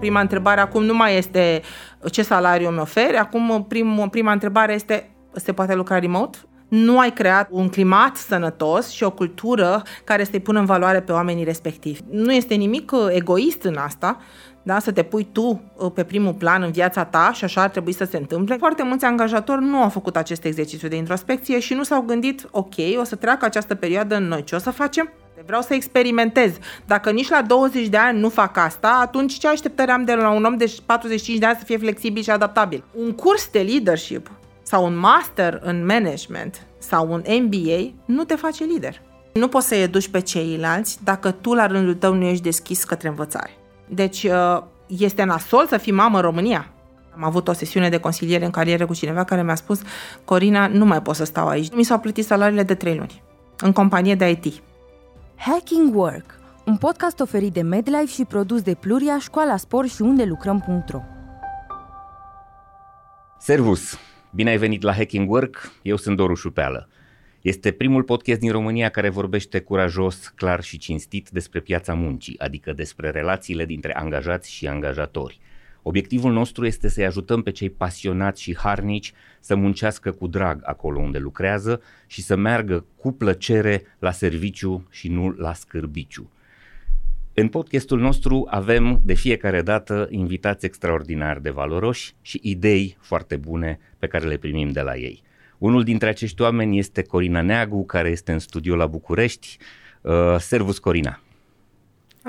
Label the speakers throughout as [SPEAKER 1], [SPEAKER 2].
[SPEAKER 1] Prima întrebare acum nu mai este ce salariu mi oferi, acum prim, prima întrebare este se poate lucra remote? Nu ai creat un climat sănătos și o cultură care să-i pună în valoare pe oamenii respectivi. Nu este nimic uh, egoist în asta, da? să te pui tu uh, pe primul plan în viața ta și așa ar trebui să se întâmple. Foarte mulți angajatori nu au făcut acest exercițiu de introspecție și nu s-au gândit, ok, o să treacă această perioadă în noi, ce o să facem? Vreau să experimentez. Dacă nici la 20 de ani nu fac asta, atunci ce așteptări am de la un om de 45 de ani să fie flexibil și adaptabil? Un curs de leadership sau un master în management sau un MBA nu te face lider. Nu poți să-i educi pe ceilalți dacă tu la rândul tău nu ești deschis către învățare. Deci uh, este nasol să fii mamă în România. Am avut o sesiune de consiliere în carieră cu cineva care mi-a spus Corina, nu mai pot să stau aici. Mi s-au plătit salariile de 3 luni în companie de IT.
[SPEAKER 2] Hacking Work, un podcast oferit de MedLife și produs de Pluria, Școala Sport și unde lucrăm.ro
[SPEAKER 3] Servus! Bine ai venit la Hacking Work, eu sunt Doru Șupeală. Este primul podcast din România care vorbește curajos, clar și cinstit despre piața muncii, adică despre relațiile dintre angajați și angajatori. Obiectivul nostru este să-i ajutăm pe cei pasionați și harnici să muncească cu drag acolo unde lucrează și să meargă cu plăcere la serviciu și nu la scârbiciu. În podcastul nostru avem de fiecare dată invitați extraordinar de valoroși și idei foarte bune pe care le primim de la ei. Unul dintre acești oameni este Corina Neagu, care este în studio la București. Uh, servus, Corina!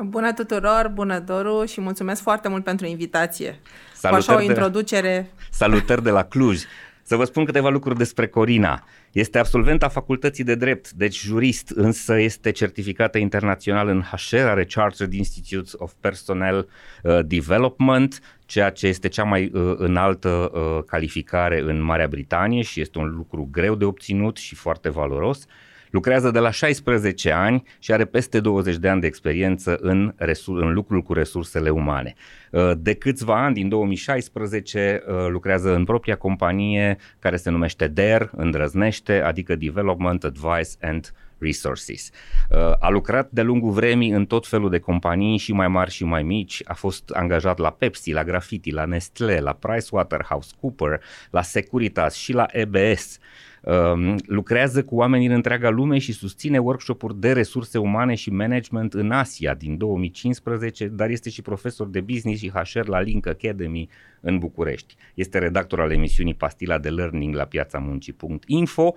[SPEAKER 1] Bună tuturor, bună Doru și mulțumesc foarte mult pentru invitație. Salutări cu așa o introducere.
[SPEAKER 3] De, salutări de la Cluj. Să vă spun câteva lucruri despre Corina. Este absolventa facultății de drept, deci jurist, însă este certificată internațional în HR, are Chartered Institute of Personnel uh, Development, ceea ce este cea mai uh, înaltă uh, calificare în Marea Britanie și este un lucru greu de obținut și foarte valoros. Uh, Lucrează de la 16 ani și are peste 20 de ani de experiență în, resur- în lucrul cu resursele umane. Uh, de câțiva ani, din 2016, uh, lucrează în propria companie care se numește DARE, îndrăznește, adică Development Advice and Resources. Uh, a lucrat de lungul vremii în tot felul de companii și mai mari și mai mici. A fost angajat la Pepsi, la Graffiti, la Nestle, la PricewaterhouseCooper, la Securitas și la EBS. Um, lucrează cu oameni în întreaga lume și susține workshop-uri de resurse umane și management în Asia din 2015, dar este și profesor de business și HR la Link Academy în București. Este redactor al emisiunii Pastila de Learning la piața muncii.info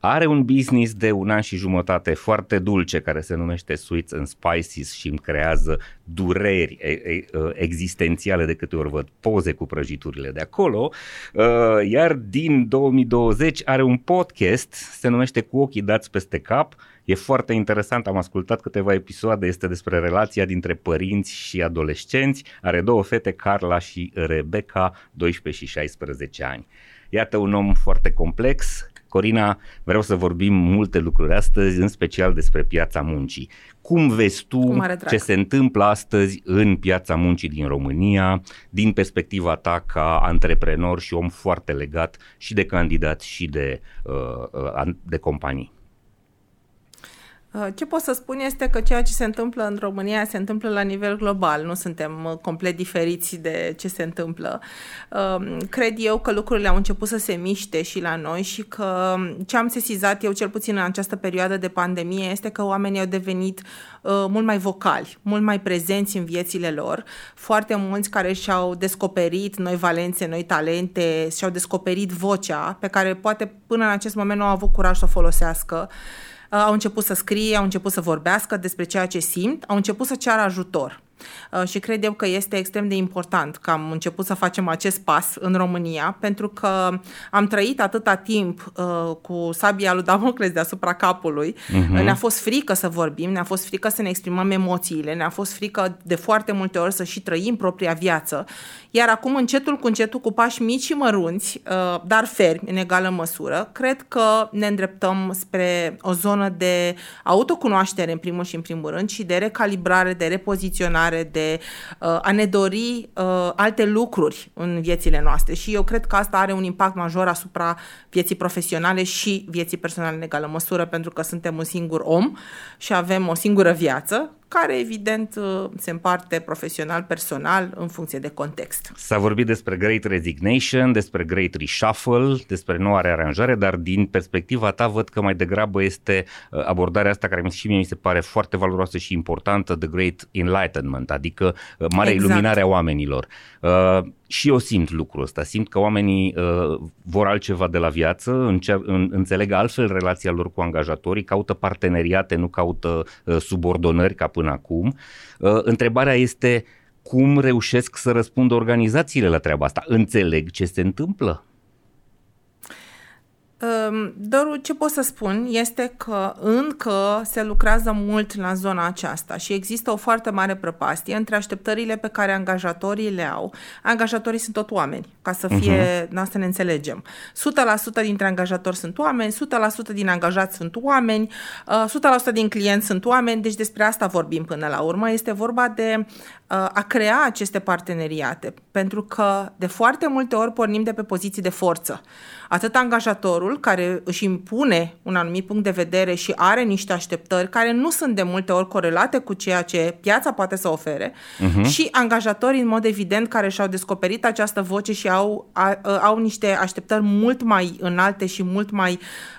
[SPEAKER 3] are un business de un an și jumătate foarte dulce care se numește Sweets and Spices și îmi creează dureri existențiale de câte ori văd poze cu prăjiturile de acolo. Uh, iar din 2020 are un podcast, se numește Cu ochii dați peste cap, E foarte interesant, am ascultat câteva episoade, este despre relația dintre părinți și adolescenți. Are două fete, Carla și Rebecca, 12 și 16 ani. Iată un om foarte complex, Corina, vreau să vorbim multe lucruri astăzi, în special despre piața muncii. Cum vezi tu ce se întâmplă astăzi în piața muncii din România, din perspectiva ta ca antreprenor și om foarte legat și de candidați și de, uh, uh de companii?
[SPEAKER 1] Uh, ce pot să spun este că ceea ce se întâmplă în România se întâmplă la nivel global, nu suntem uh, complet diferiți de ce se întâmplă. Um, cred eu că lucrurile au început să se miște și la noi și că ce am sesizat eu, cel puțin în această perioadă de pandemie, este că oamenii au devenit uh, mult mai vocali, mult mai prezenți în viețile lor. Foarte mulți care și-au descoperit noi valențe, noi talente, și-au descoperit vocea pe care poate până în acest moment nu au avut curaj să o folosească. Uh, au început să scrie, au început să vorbească despre ceea ce simt, au început să ceară ajutor. Uh, și cred eu că este extrem de important că am început să facem acest pas în România, pentru că am trăit atâta timp uh, cu sabia lui Damocles deasupra capului. Uh-huh. Ne-a fost frică să vorbim, ne-a fost frică să ne exprimăm emoțiile, ne-a fost frică de foarte multe ori să și trăim propria viață. Iar acum, încetul cu încetul, cu pași mici și mărunți, uh, dar fermi în egală măsură, cred că ne îndreptăm spre o zonă de autocunoaștere, în primul și în primul rând, și de recalibrare, de repoziționare mare de uh, a ne dori uh, alte lucruri în viețile noastre. Și eu cred că asta are un impact major asupra vieții profesionale și vieții personale în egală măsură pentru că suntem un singur om și avem o singură viață care evident uh, se împarte profesional, personal, în funcție de context.
[SPEAKER 3] S-a vorbit despre Great Resignation, despre Great Reshuffle, despre noua rearanjare, dar din perspectiva ta văd că mai degrabă este uh, abordarea asta care și mie mi se pare foarte valoroasă și importantă, The Great Enlightenment, adică uh, marea exact. iluminare a oamenilor. Uh, și eu simt lucrul ăsta, simt că oamenii uh, vor altceva de la viață, înce- în, înțeleg altfel relația lor cu angajatorii, caută parteneriate, nu caută uh, subordonări ca până acum. Uh, întrebarea este cum reușesc să răspundă organizațiile la treaba asta? Înțeleg ce se întâmplă?
[SPEAKER 1] Ehm, Doru, ce pot să spun este că încă se lucrează mult la zona aceasta și există o foarte mare prăpastie între așteptările pe care angajatorii le au. Angajatorii sunt tot oameni, ca să fie, uh-huh. să ne înțelegem. 100% dintre angajatori sunt oameni, 100% din angajați sunt oameni, 100% uh, din clienți sunt oameni, deci despre asta vorbim până la urmă. Este vorba de uh, a crea aceste parteneriate, pentru că de foarte multe ori pornim de pe poziții de forță atât angajatorul care își impune un anumit punct de vedere și are niște așteptări care nu sunt de multe ori corelate cu ceea ce piața poate să ofere uh-huh. și angajatorii în mod evident care și-au descoperit această voce și au, a, a, au niște așteptări mult mai înalte și mult mai,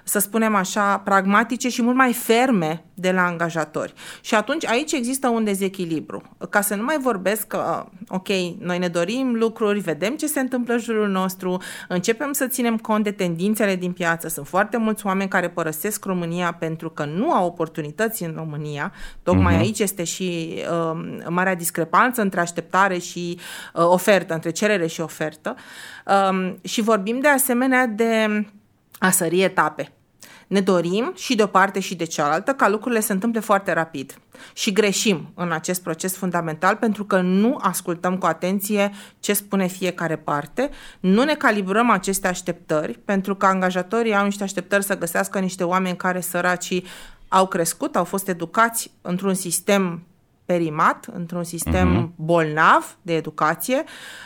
[SPEAKER 1] să spunem așa, pragmatice și mult mai ferme de la angajatori. Și atunci aici există un dezechilibru. Ca să nu mai vorbesc că, ok, noi ne dorim lucruri, vedem ce se întâmplă în jurul nostru, începem să ținem cont de tendințele din piață. Sunt foarte mulți oameni care părăsesc România pentru că nu au oportunități în România. Tocmai uh-huh. aici este și uh, marea discrepanță între așteptare și uh, ofertă, între cerere și ofertă. Uh, și vorbim de asemenea de a sări etape. Ne dorim și de o parte și de cealaltă ca lucrurile se întâmple foarte rapid. Și greșim în acest proces fundamental pentru că nu ascultăm cu atenție ce spune fiecare parte, nu ne calibrăm aceste așteptări pentru că angajatorii au niște așteptări să găsească niște oameni care săracii au crescut, au fost educați într-un sistem perimat, într-un sistem uh-huh. bolnav de educație,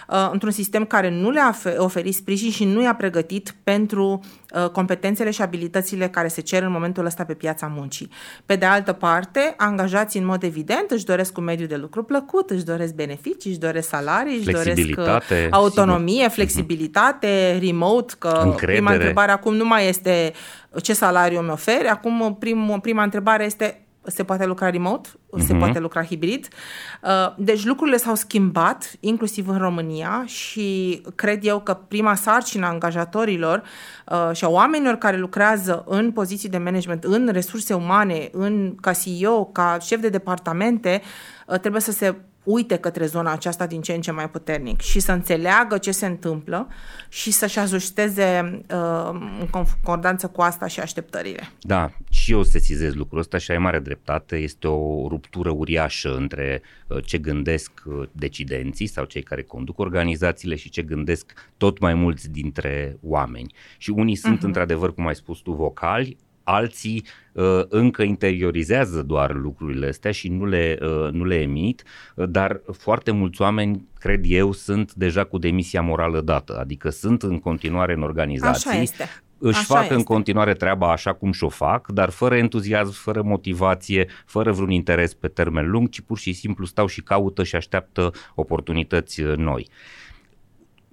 [SPEAKER 1] uh, într-un sistem care nu le-a oferit sprijin și nu i-a pregătit pentru uh, competențele și abilitățile care se cer în momentul ăsta pe piața muncii. Pe de altă parte, angajații în mod evident își doresc un mediu de lucru plăcut, își doresc beneficii, își doresc salarii, își doresc uh, autonomie, sigur. flexibilitate, remote, că Încredere. prima întrebare acum nu mai este ce salariu mi oferi, acum prim, prima întrebare este se poate lucra remote, uh-huh. se mhm. poate lucra hibrid. Uh, deci lucrurile s-au schimbat, inclusiv în România și cred eu că prima sarcină a angajatorilor uh, și a oamenilor care lucrează în poziții de management, în resurse umane, în, ca CEO, ca șef de departamente, uh, trebuie să se uite către zona aceasta din ce în ce mai puternic și să înțeleagă ce se întâmplă și să-și ajusteze uh, în concordanță cu asta și așteptările.
[SPEAKER 3] Da, și eu sesizez lucrul ăsta și ai mare dreptate. Este o ruptură uriașă între uh, ce gândesc uh, decidenții sau cei care conduc organizațiile și ce gândesc tot mai mulți dintre oameni. Și unii sunt uh-huh. într-adevăr, cum ai spus tu, vocali, alții uh, încă interiorizează doar lucrurile astea și nu le, uh, nu le emit, uh, dar foarte mulți oameni, cred eu, sunt deja cu demisia morală dată, adică sunt în continuare în organizații,
[SPEAKER 1] Așa este.
[SPEAKER 3] își așa fac este. în continuare treaba așa cum și-o fac, dar fără entuziasm, fără motivație, fără vreun interes pe termen lung, ci pur și simplu stau și caută și așteaptă oportunități noi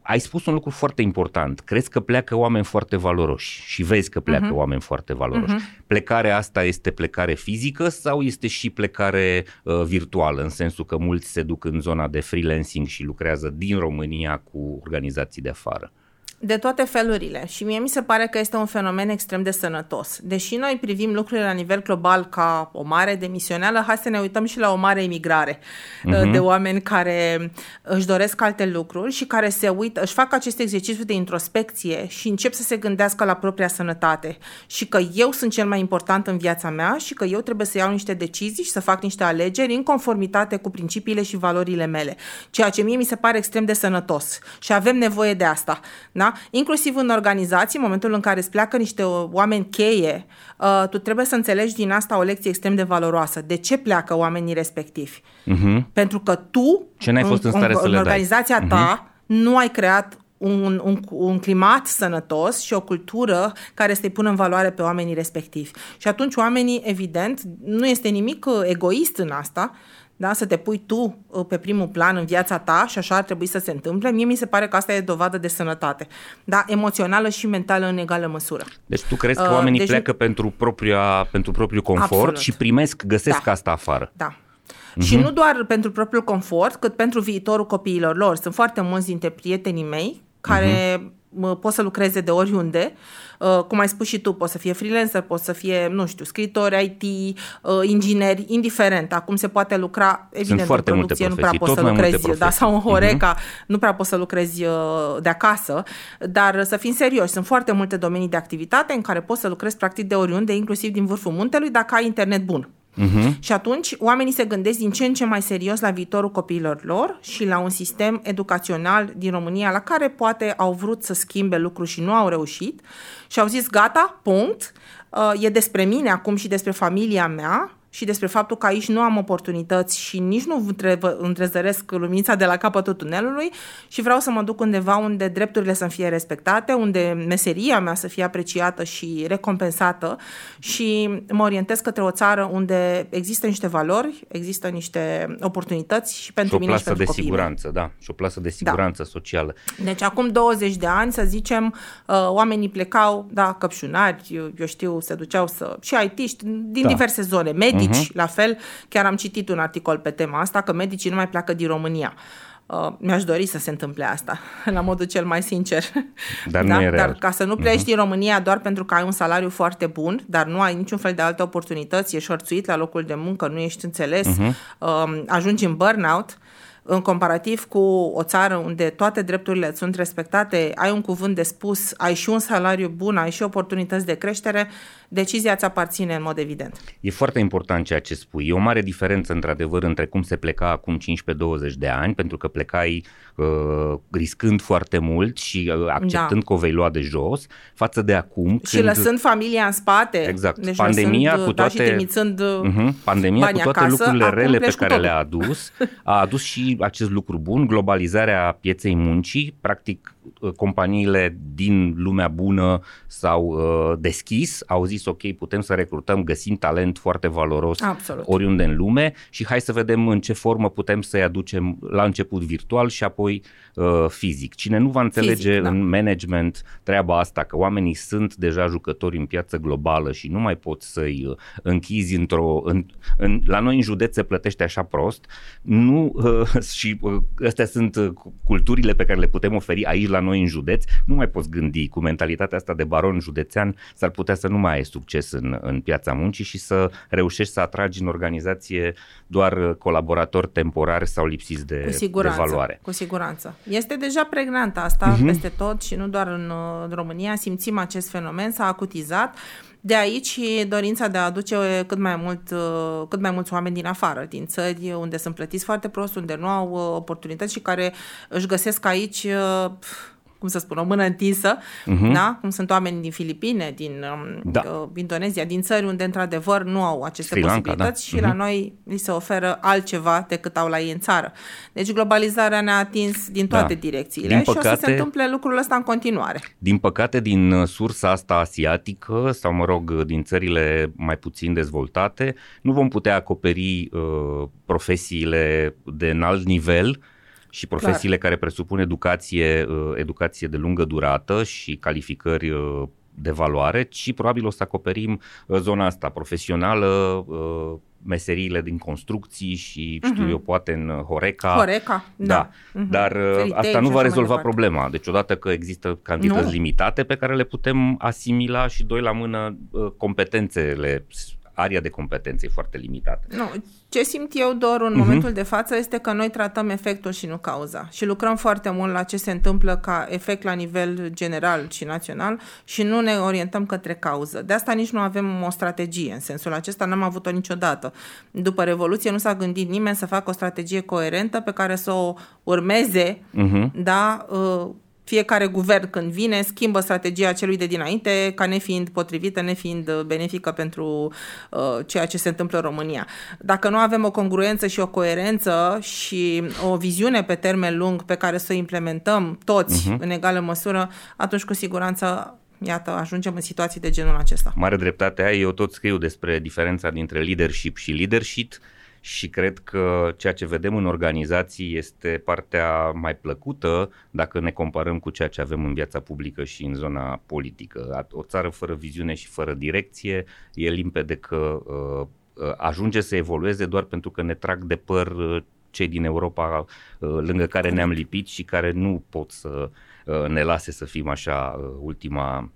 [SPEAKER 3] ai spus un lucru foarte important. Crezi că pleacă oameni foarte valoroși și vezi că pleacă uh-huh. oameni foarte valoroși. Uh-huh. Plecarea asta este plecare fizică sau este și plecare uh, virtuală, în sensul că mulți se duc în zona de freelancing și lucrează din România cu organizații de afară?
[SPEAKER 1] De toate felurile și mie mi se pare că este un fenomen extrem de sănătos. Deși noi privim lucrurile la nivel global ca o mare demisională, hai să ne uităm și la o mare emigrare uh-huh. de oameni care își doresc alte lucruri și care se uită, își fac acest exercițiu de introspecție și încep să se gândească la propria sănătate și că eu sunt cel mai important în viața mea și că eu trebuie să iau niște decizii și să fac niște alegeri în conformitate cu principiile și valorile mele. Ceea ce mie mi se pare extrem de sănătos și avem nevoie de asta. Da? Inclusiv în organizații, în momentul în care îți pleacă niște oameni cheie, uh, tu trebuie să înțelegi din asta o lecție extrem de valoroasă. De ce pleacă oamenii respectivi? Uh-huh. Pentru că tu,
[SPEAKER 3] ce n-ai fost în, în, stare în, să în
[SPEAKER 1] organizația
[SPEAKER 3] dai?
[SPEAKER 1] ta, uh-huh. nu ai creat un, un, un climat sănătos și o cultură care să-i pună în valoare pe oamenii respectivi. Și atunci oamenii, evident, nu este nimic uh, egoist în asta, da? să te pui tu uh, pe primul plan în viața ta și așa ar trebui să se întâmple, mie mi se pare că asta e dovadă de sănătate, da? emoțională și mentală în egală măsură.
[SPEAKER 3] Deci tu crezi că uh, oamenii uh, deci... pleacă pentru, propria, pentru propriul confort Absolut. și primesc, găsesc da. asta afară?
[SPEAKER 1] Da. Uh-huh. Și nu doar pentru propriul confort, cât pentru viitorul copiilor lor. Sunt foarte mulți dintre prietenii mei care uh-huh. Pot să lucreze de oriunde. Uh, cum ai spus și tu, pot să fie freelancer, pot să fie, nu știu, scritori, IT, uh, ingineri, indiferent. Acum se poate lucra, evident,
[SPEAKER 3] Sunt
[SPEAKER 1] în producție
[SPEAKER 3] nu
[SPEAKER 1] prea poți să lucrezi, da, sau în Horeca, uh-huh. nu prea poți să lucrezi uh, de acasă, dar să fim serioși, sunt foarte multe domenii de activitate în care poți să lucrezi practic de oriunde, inclusiv din vârful muntelui, dacă ai internet bun. Uh-huh. Și atunci oamenii se gândesc din ce în ce mai serios la viitorul copiilor lor și la un sistem educațional din România la care poate au vrut să schimbe lucruri și nu au reușit și au zis gata, punct, uh, e despre mine acum și despre familia mea și despre faptul că aici nu am oportunități și nici nu întrezăresc luminița de la capătul tunelului și vreau să mă duc undeva unde drepturile să fie respectate, unde meseria mea să fie apreciată și recompensată și mă orientez către o țară unde există niște valori, există niște oportunități și pentru și mine și pentru
[SPEAKER 3] de siguranță, da, și o plasă de da. siguranță da. socială.
[SPEAKER 1] Deci acum 20 de ani, să zicem, uh, oamenii plecau, da, căpșunari, eu știu, se duceau să... și IT din da. diverse zone, medici, medici, uh-huh. la fel. Chiar am citit un articol pe tema asta, că medicii nu mai pleacă din România. Uh, mi-aș dori să se întâmple asta, la modul cel mai sincer.
[SPEAKER 3] Dar da? nu e real.
[SPEAKER 1] Dar ca să nu pleci uh-huh. din România doar pentru că ai un salariu foarte bun, dar nu ai niciun fel de alte oportunități, ești hărțuit la locul de muncă, nu ești înțeles, uh-huh. uh, ajungi în burnout, în comparativ cu o țară unde toate drepturile sunt respectate, ai un cuvânt de spus, ai și un salariu bun, ai și oportunități de creștere, decizia ți aparține în mod evident.
[SPEAKER 3] E foarte important ceea ce spui. E o mare diferență, într-adevăr, între cum se pleca acum 15-20 de ani, pentru că plecai uh, riscând foarte mult și uh, acceptând da. că o vei lua de jos, față de acum.
[SPEAKER 1] Și când... lăsând familia în spate.
[SPEAKER 3] Exact. Deci pandemia lăsând, cu toate,
[SPEAKER 1] da, și trimițând
[SPEAKER 3] uh-huh, pandemia cu toate acasă, lucrurile rele pe care le-a adus, a adus și acest lucru bun, globalizarea pieței muncii, practic uh, companiile din lumea bună s-au uh, deschis, au zis ok, putem să recrutăm, găsim talent foarte valoros
[SPEAKER 1] Absolut.
[SPEAKER 3] oriunde în lume și hai să vedem în ce formă putem să-i aducem la început virtual și apoi uh, fizic. Cine nu va înțelege fizic, da. în management treaba asta, că oamenii sunt deja jucători în piață globală și nu mai poți să-i uh, închizi într-o... În, în, la noi în județ se plătește așa prost, nu uh, și uh, astea sunt uh, culturile pe care le putem oferi aici la noi în județ, nu mai poți gândi cu mentalitatea asta de baron județean, s-ar putea să nu mai ai succes în, în piața muncii și să reușești să atragi în organizație doar colaboratori temporari sau lipsiți de, cu siguranță, de valoare.
[SPEAKER 1] Cu siguranță. Este deja pregnant asta uh-huh. peste tot și nu doar în, în România, simțim acest fenomen, s-a acutizat. De aici dorința de a aduce cât mai, mult, cât mai mulți oameni din afară, din țări unde sunt plătiți foarte prost, unde nu au oportunități și care își găsesc aici cum să spun, o mână întinsă, uh-huh. da? cum sunt oameni din Filipine, din um, da. uh, Indonezia, din țări unde într-adevăr nu au aceste Sri Lanka, posibilități da. și uh-huh. la noi li se oferă altceva decât au la ei în țară. Deci globalizarea ne-a atins din toate da. direcțiile din păcate, și o să se întâmple lucrul ăsta în continuare.
[SPEAKER 3] Din păcate, din uh, sursa asta asiatică sau, mă rog, uh, din țările mai puțin dezvoltate, nu vom putea acoperi uh, profesiile de înalt nivel și profesiile Clar. care presupun educație, uh, educație de lungă durată și calificări uh, de valoare, ci probabil o să acoperim uh, zona asta profesională, meseriile din construcții și știu uh-huh. eu poate în Horeca.
[SPEAKER 1] Horeca, da. da.
[SPEAKER 3] Uh-huh. Dar Feritei asta nu va rezolva problema. Deci odată că există cantități nu. limitate pe care le putem asimila și doi la mână competențele aria de competențe e foarte limitată.
[SPEAKER 1] Nu, ce simt eu doar în uh-huh. momentul de față este că noi tratăm efectul și nu cauza. Și lucrăm foarte mult la ce se întâmplă ca efect la nivel general și național și nu ne orientăm către cauză. De asta nici nu avem o strategie. În sensul acesta n-am avut-o niciodată. După Revoluție nu s-a gândit nimeni să facă o strategie coerentă pe care să o urmeze, uh-huh. da, uh, Fiecare guvern când vine schimbă strategia celui de dinainte ca nefiind potrivită, nefiind benefică pentru uh, ceea ce se întâmplă în România. Dacă nu avem o congruență și o coerență și o viziune pe termen lung pe care să o implementăm toți uh-huh. în egală măsură, atunci cu siguranță iată, ajungem în situații de genul acesta.
[SPEAKER 3] Mare dreptate ai, eu tot scriu despre diferența dintre leadership și leadership și cred că ceea ce vedem în organizații este partea mai plăcută dacă ne comparăm cu ceea ce avem în viața publică și în zona politică. O țară fără viziune și fără direcție e limpede că uh, uh ajunge să evolueze doar pentru că ne trag de păr uh, cei din Europa uh, lângă care ne-am lipit și care nu pot să uh, ne lase să fim așa uh, ultima,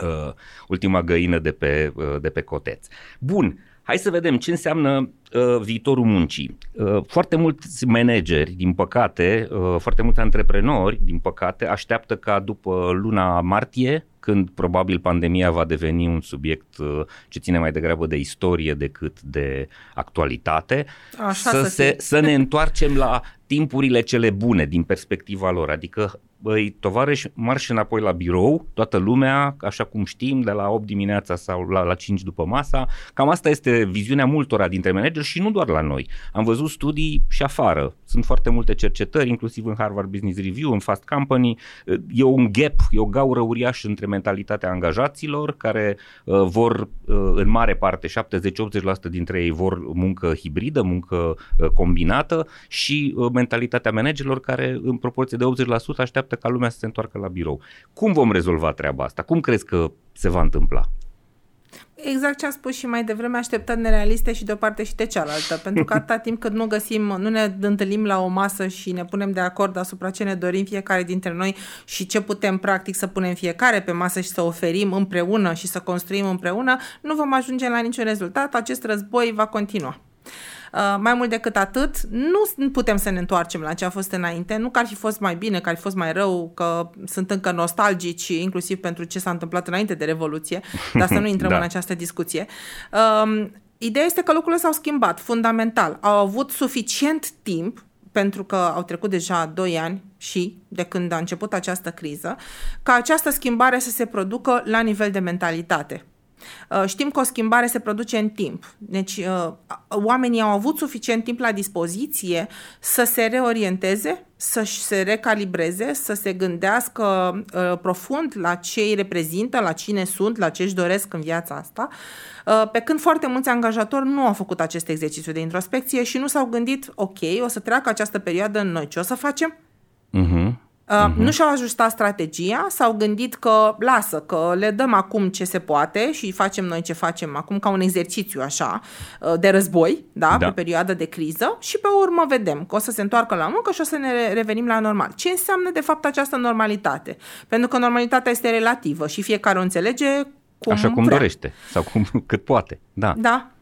[SPEAKER 3] uh, ultima găină de pe, uh, de pe coteț. Bun, Hai să vedem ce înseamnă uh, viitorul muncii. Uh, foarte mulți manageri, din păcate, uh, foarte mulți antreprenori, din păcate, așteaptă ca după luna martie, când probabil pandemia va deveni un subiect uh, ce ține mai degrabă de istorie decât de actualitate,
[SPEAKER 1] Așa
[SPEAKER 3] să,
[SPEAKER 1] să,
[SPEAKER 3] se, să ne întoarcem la timpurile cele bune din perspectiva lor, adică băi, tovarăși, marș înapoi la birou, toată lumea, așa cum știm, de la 8 dimineața sau la, la 5 după masa. Cam asta este viziunea multora dintre manageri și nu doar la noi. Am văzut studii și afară. Sunt foarte multe cercetări, inclusiv în Harvard Business Review, în Fast Company. E un gap, e o gaură uriașă între mentalitatea angajaților, care uh, vor, uh, în mare parte, 70-80% dintre ei vor muncă hibridă, muncă uh, combinată și uh, mentalitatea managerilor, care în proporție de 80% așteaptă așteaptă ca lumea să se întoarcă la birou. Cum vom rezolva treaba asta? Cum crezi că se va întâmpla?
[SPEAKER 1] Exact ce am spus și mai devreme, așteptări nerealiste și de o parte și de cealaltă. Pentru că atâta timp cât nu găsim, nu ne întâlnim la o masă și ne punem de acord asupra ce ne dorim fiecare dintre noi și ce putem practic să punem fiecare pe masă și să oferim împreună și să construim împreună, nu vom ajunge la niciun rezultat. Acest război va continua. Uh, mai mult decât atât, nu putem să ne întoarcem la ce a fost înainte, nu că ar fi fost mai bine, că ar fi fost mai rău, că sunt încă nostalgici, inclusiv pentru ce s-a întâmplat înainte de Revoluție, dar să nu intrăm da. în această discuție. Um, ideea este că lucrurile s-au schimbat fundamental. Au avut suficient timp pentru că au trecut deja 2 ani și de când a început această criză, ca această schimbare să se producă la nivel de mentalitate. Uh, știm că o schimbare se produce în timp. Deci uh, oamenii au avut suficient timp la dispoziție să se reorienteze, să se recalibreze, să se gândească uh, profund la ce îi reprezintă, la cine sunt, la ce își doresc în viața asta, pe când foarte mulți angajatori nu au făcut acest exercițiu de introspecție și nu s-au gândit, ok, o să treacă această perioadă în noi, ce o să facem? Uh-huh. Uh-huh. Nu și-au ajustat strategia, s-au gândit că lasă, că le dăm acum ce se poate și facem noi ce facem acum ca un exercițiu așa uh, de război, da, da. pe perioada de criză și pe urmă vedem că o să se întoarcă la muncă și o să ne revenim la normal. Ce înseamnă de fapt această normalitate? Pentru că normalitatea este relativă și fiecare o înțelege cum
[SPEAKER 3] Așa cum
[SPEAKER 1] vrea.
[SPEAKER 3] dorește sau cum cât poate. Da.
[SPEAKER 1] Da.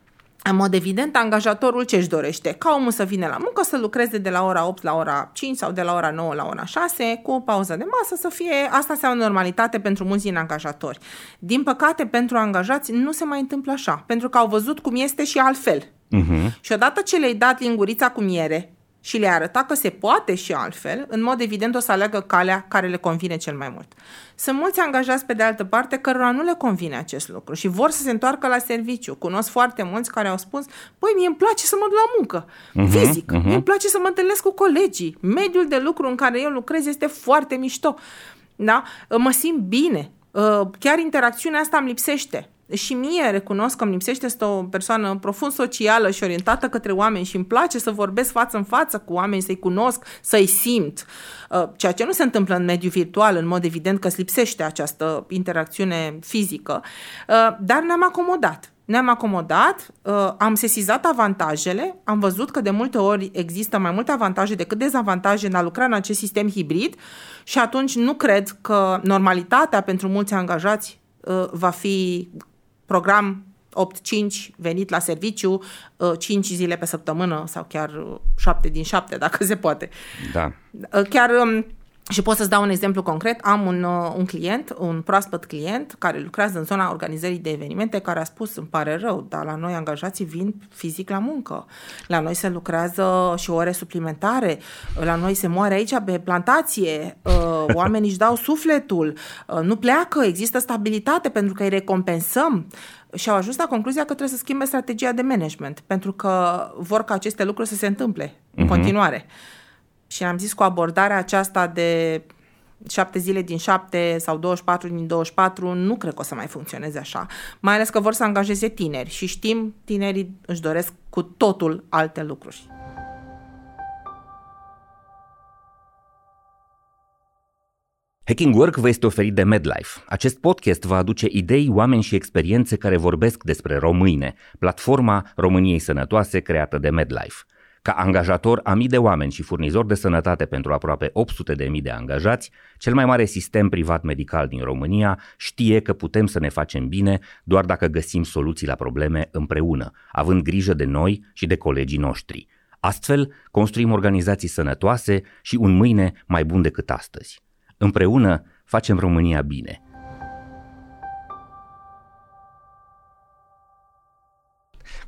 [SPEAKER 1] În mod evident, angajatorul ce își dorește? Ca omul să vină la muncă, să lucreze de la ora 8 la ora 5 sau de la ora 9 la ora 6, cu o pauză de masă, să fie... Asta o normalitate pentru mulți din angajatori. Din păcate, pentru angajați nu se mai întâmplă așa, pentru că au văzut cum este și altfel. Uh-huh. Și odată ce le-ai dat lingurița cu miere, și le arăta că se poate și altfel, în mod evident o să aleagă calea care le convine cel mai mult. Sunt mulți angajați pe de altă parte cărora nu le convine acest lucru și vor să se întoarcă la serviciu. Cunosc foarte mulți care au spus, păi mie îmi place să mă duc la muncă, uh-huh, fizic, uh-huh. îmi place să mă întâlnesc cu colegii, mediul de lucru în care eu lucrez este foarte mișto, da? mă simt bine, ă, chiar interacțiunea asta îmi lipsește și mie recunosc că îmi lipsește să o persoană profund socială și orientată către oameni și îmi place să vorbesc față în față cu oameni, să-i cunosc, să-i simt. Uh, ceea ce nu se întâmplă în mediul virtual, în mod evident că îți lipsește această interacțiune fizică, uh, dar ne-am acomodat. Ne-am acomodat, uh, am sesizat avantajele, am văzut că de multe ori există mai multe avantaje decât dezavantaje în a lucra în acest sistem hibrid și atunci nu cred că normalitatea pentru mulți angajați va fi program 8-5, venit la serviciu, 5 uh, zile pe săptămână sau chiar 7 din 7, dacă se poate.
[SPEAKER 3] Da.
[SPEAKER 1] Uh, chiar um, Și pot să-ți dau un exemplu concret. Am un, uh, un client, un proaspăt client, care lucrează în zona organizării de evenimente, care a spus, îmi pare rău, dar la noi angajații vin fizic la muncă. La noi se lucrează și ore suplimentare. La noi se moare aici pe plantație. Uh, oamenii își dau sufletul. Uh, nu pleacă, există stabilitate pentru că îi recompensăm și au ajuns la concluzia că trebuie să schimbe strategia de management, pentru că vor ca aceste lucruri să se întâmple uh-huh. în mhm. continuare. Și am zis cu abordarea aceasta de șapte zile din șapte sau 24 din 24, nu cred că o să mai funcționeze așa. Mai ales că vor să angajeze tineri și știm, tinerii își doresc cu totul alte lucruri.
[SPEAKER 3] Hacking Work vă este oferit de MedLife. Acest podcast va aduce idei, oameni și experiențe care vorbesc despre Române, platforma României Sănătoase creată de MedLife. Ca angajator a mii de oameni și furnizor de sănătate pentru aproape 800 de mii de angajați, cel mai mare sistem privat medical din România știe că putem să ne facem bine doar dacă găsim soluții la probleme împreună, având grijă de noi și de colegii noștri. Astfel, construim organizații sănătoase și un mâine mai bun decât astăzi. Împreună facem România bine.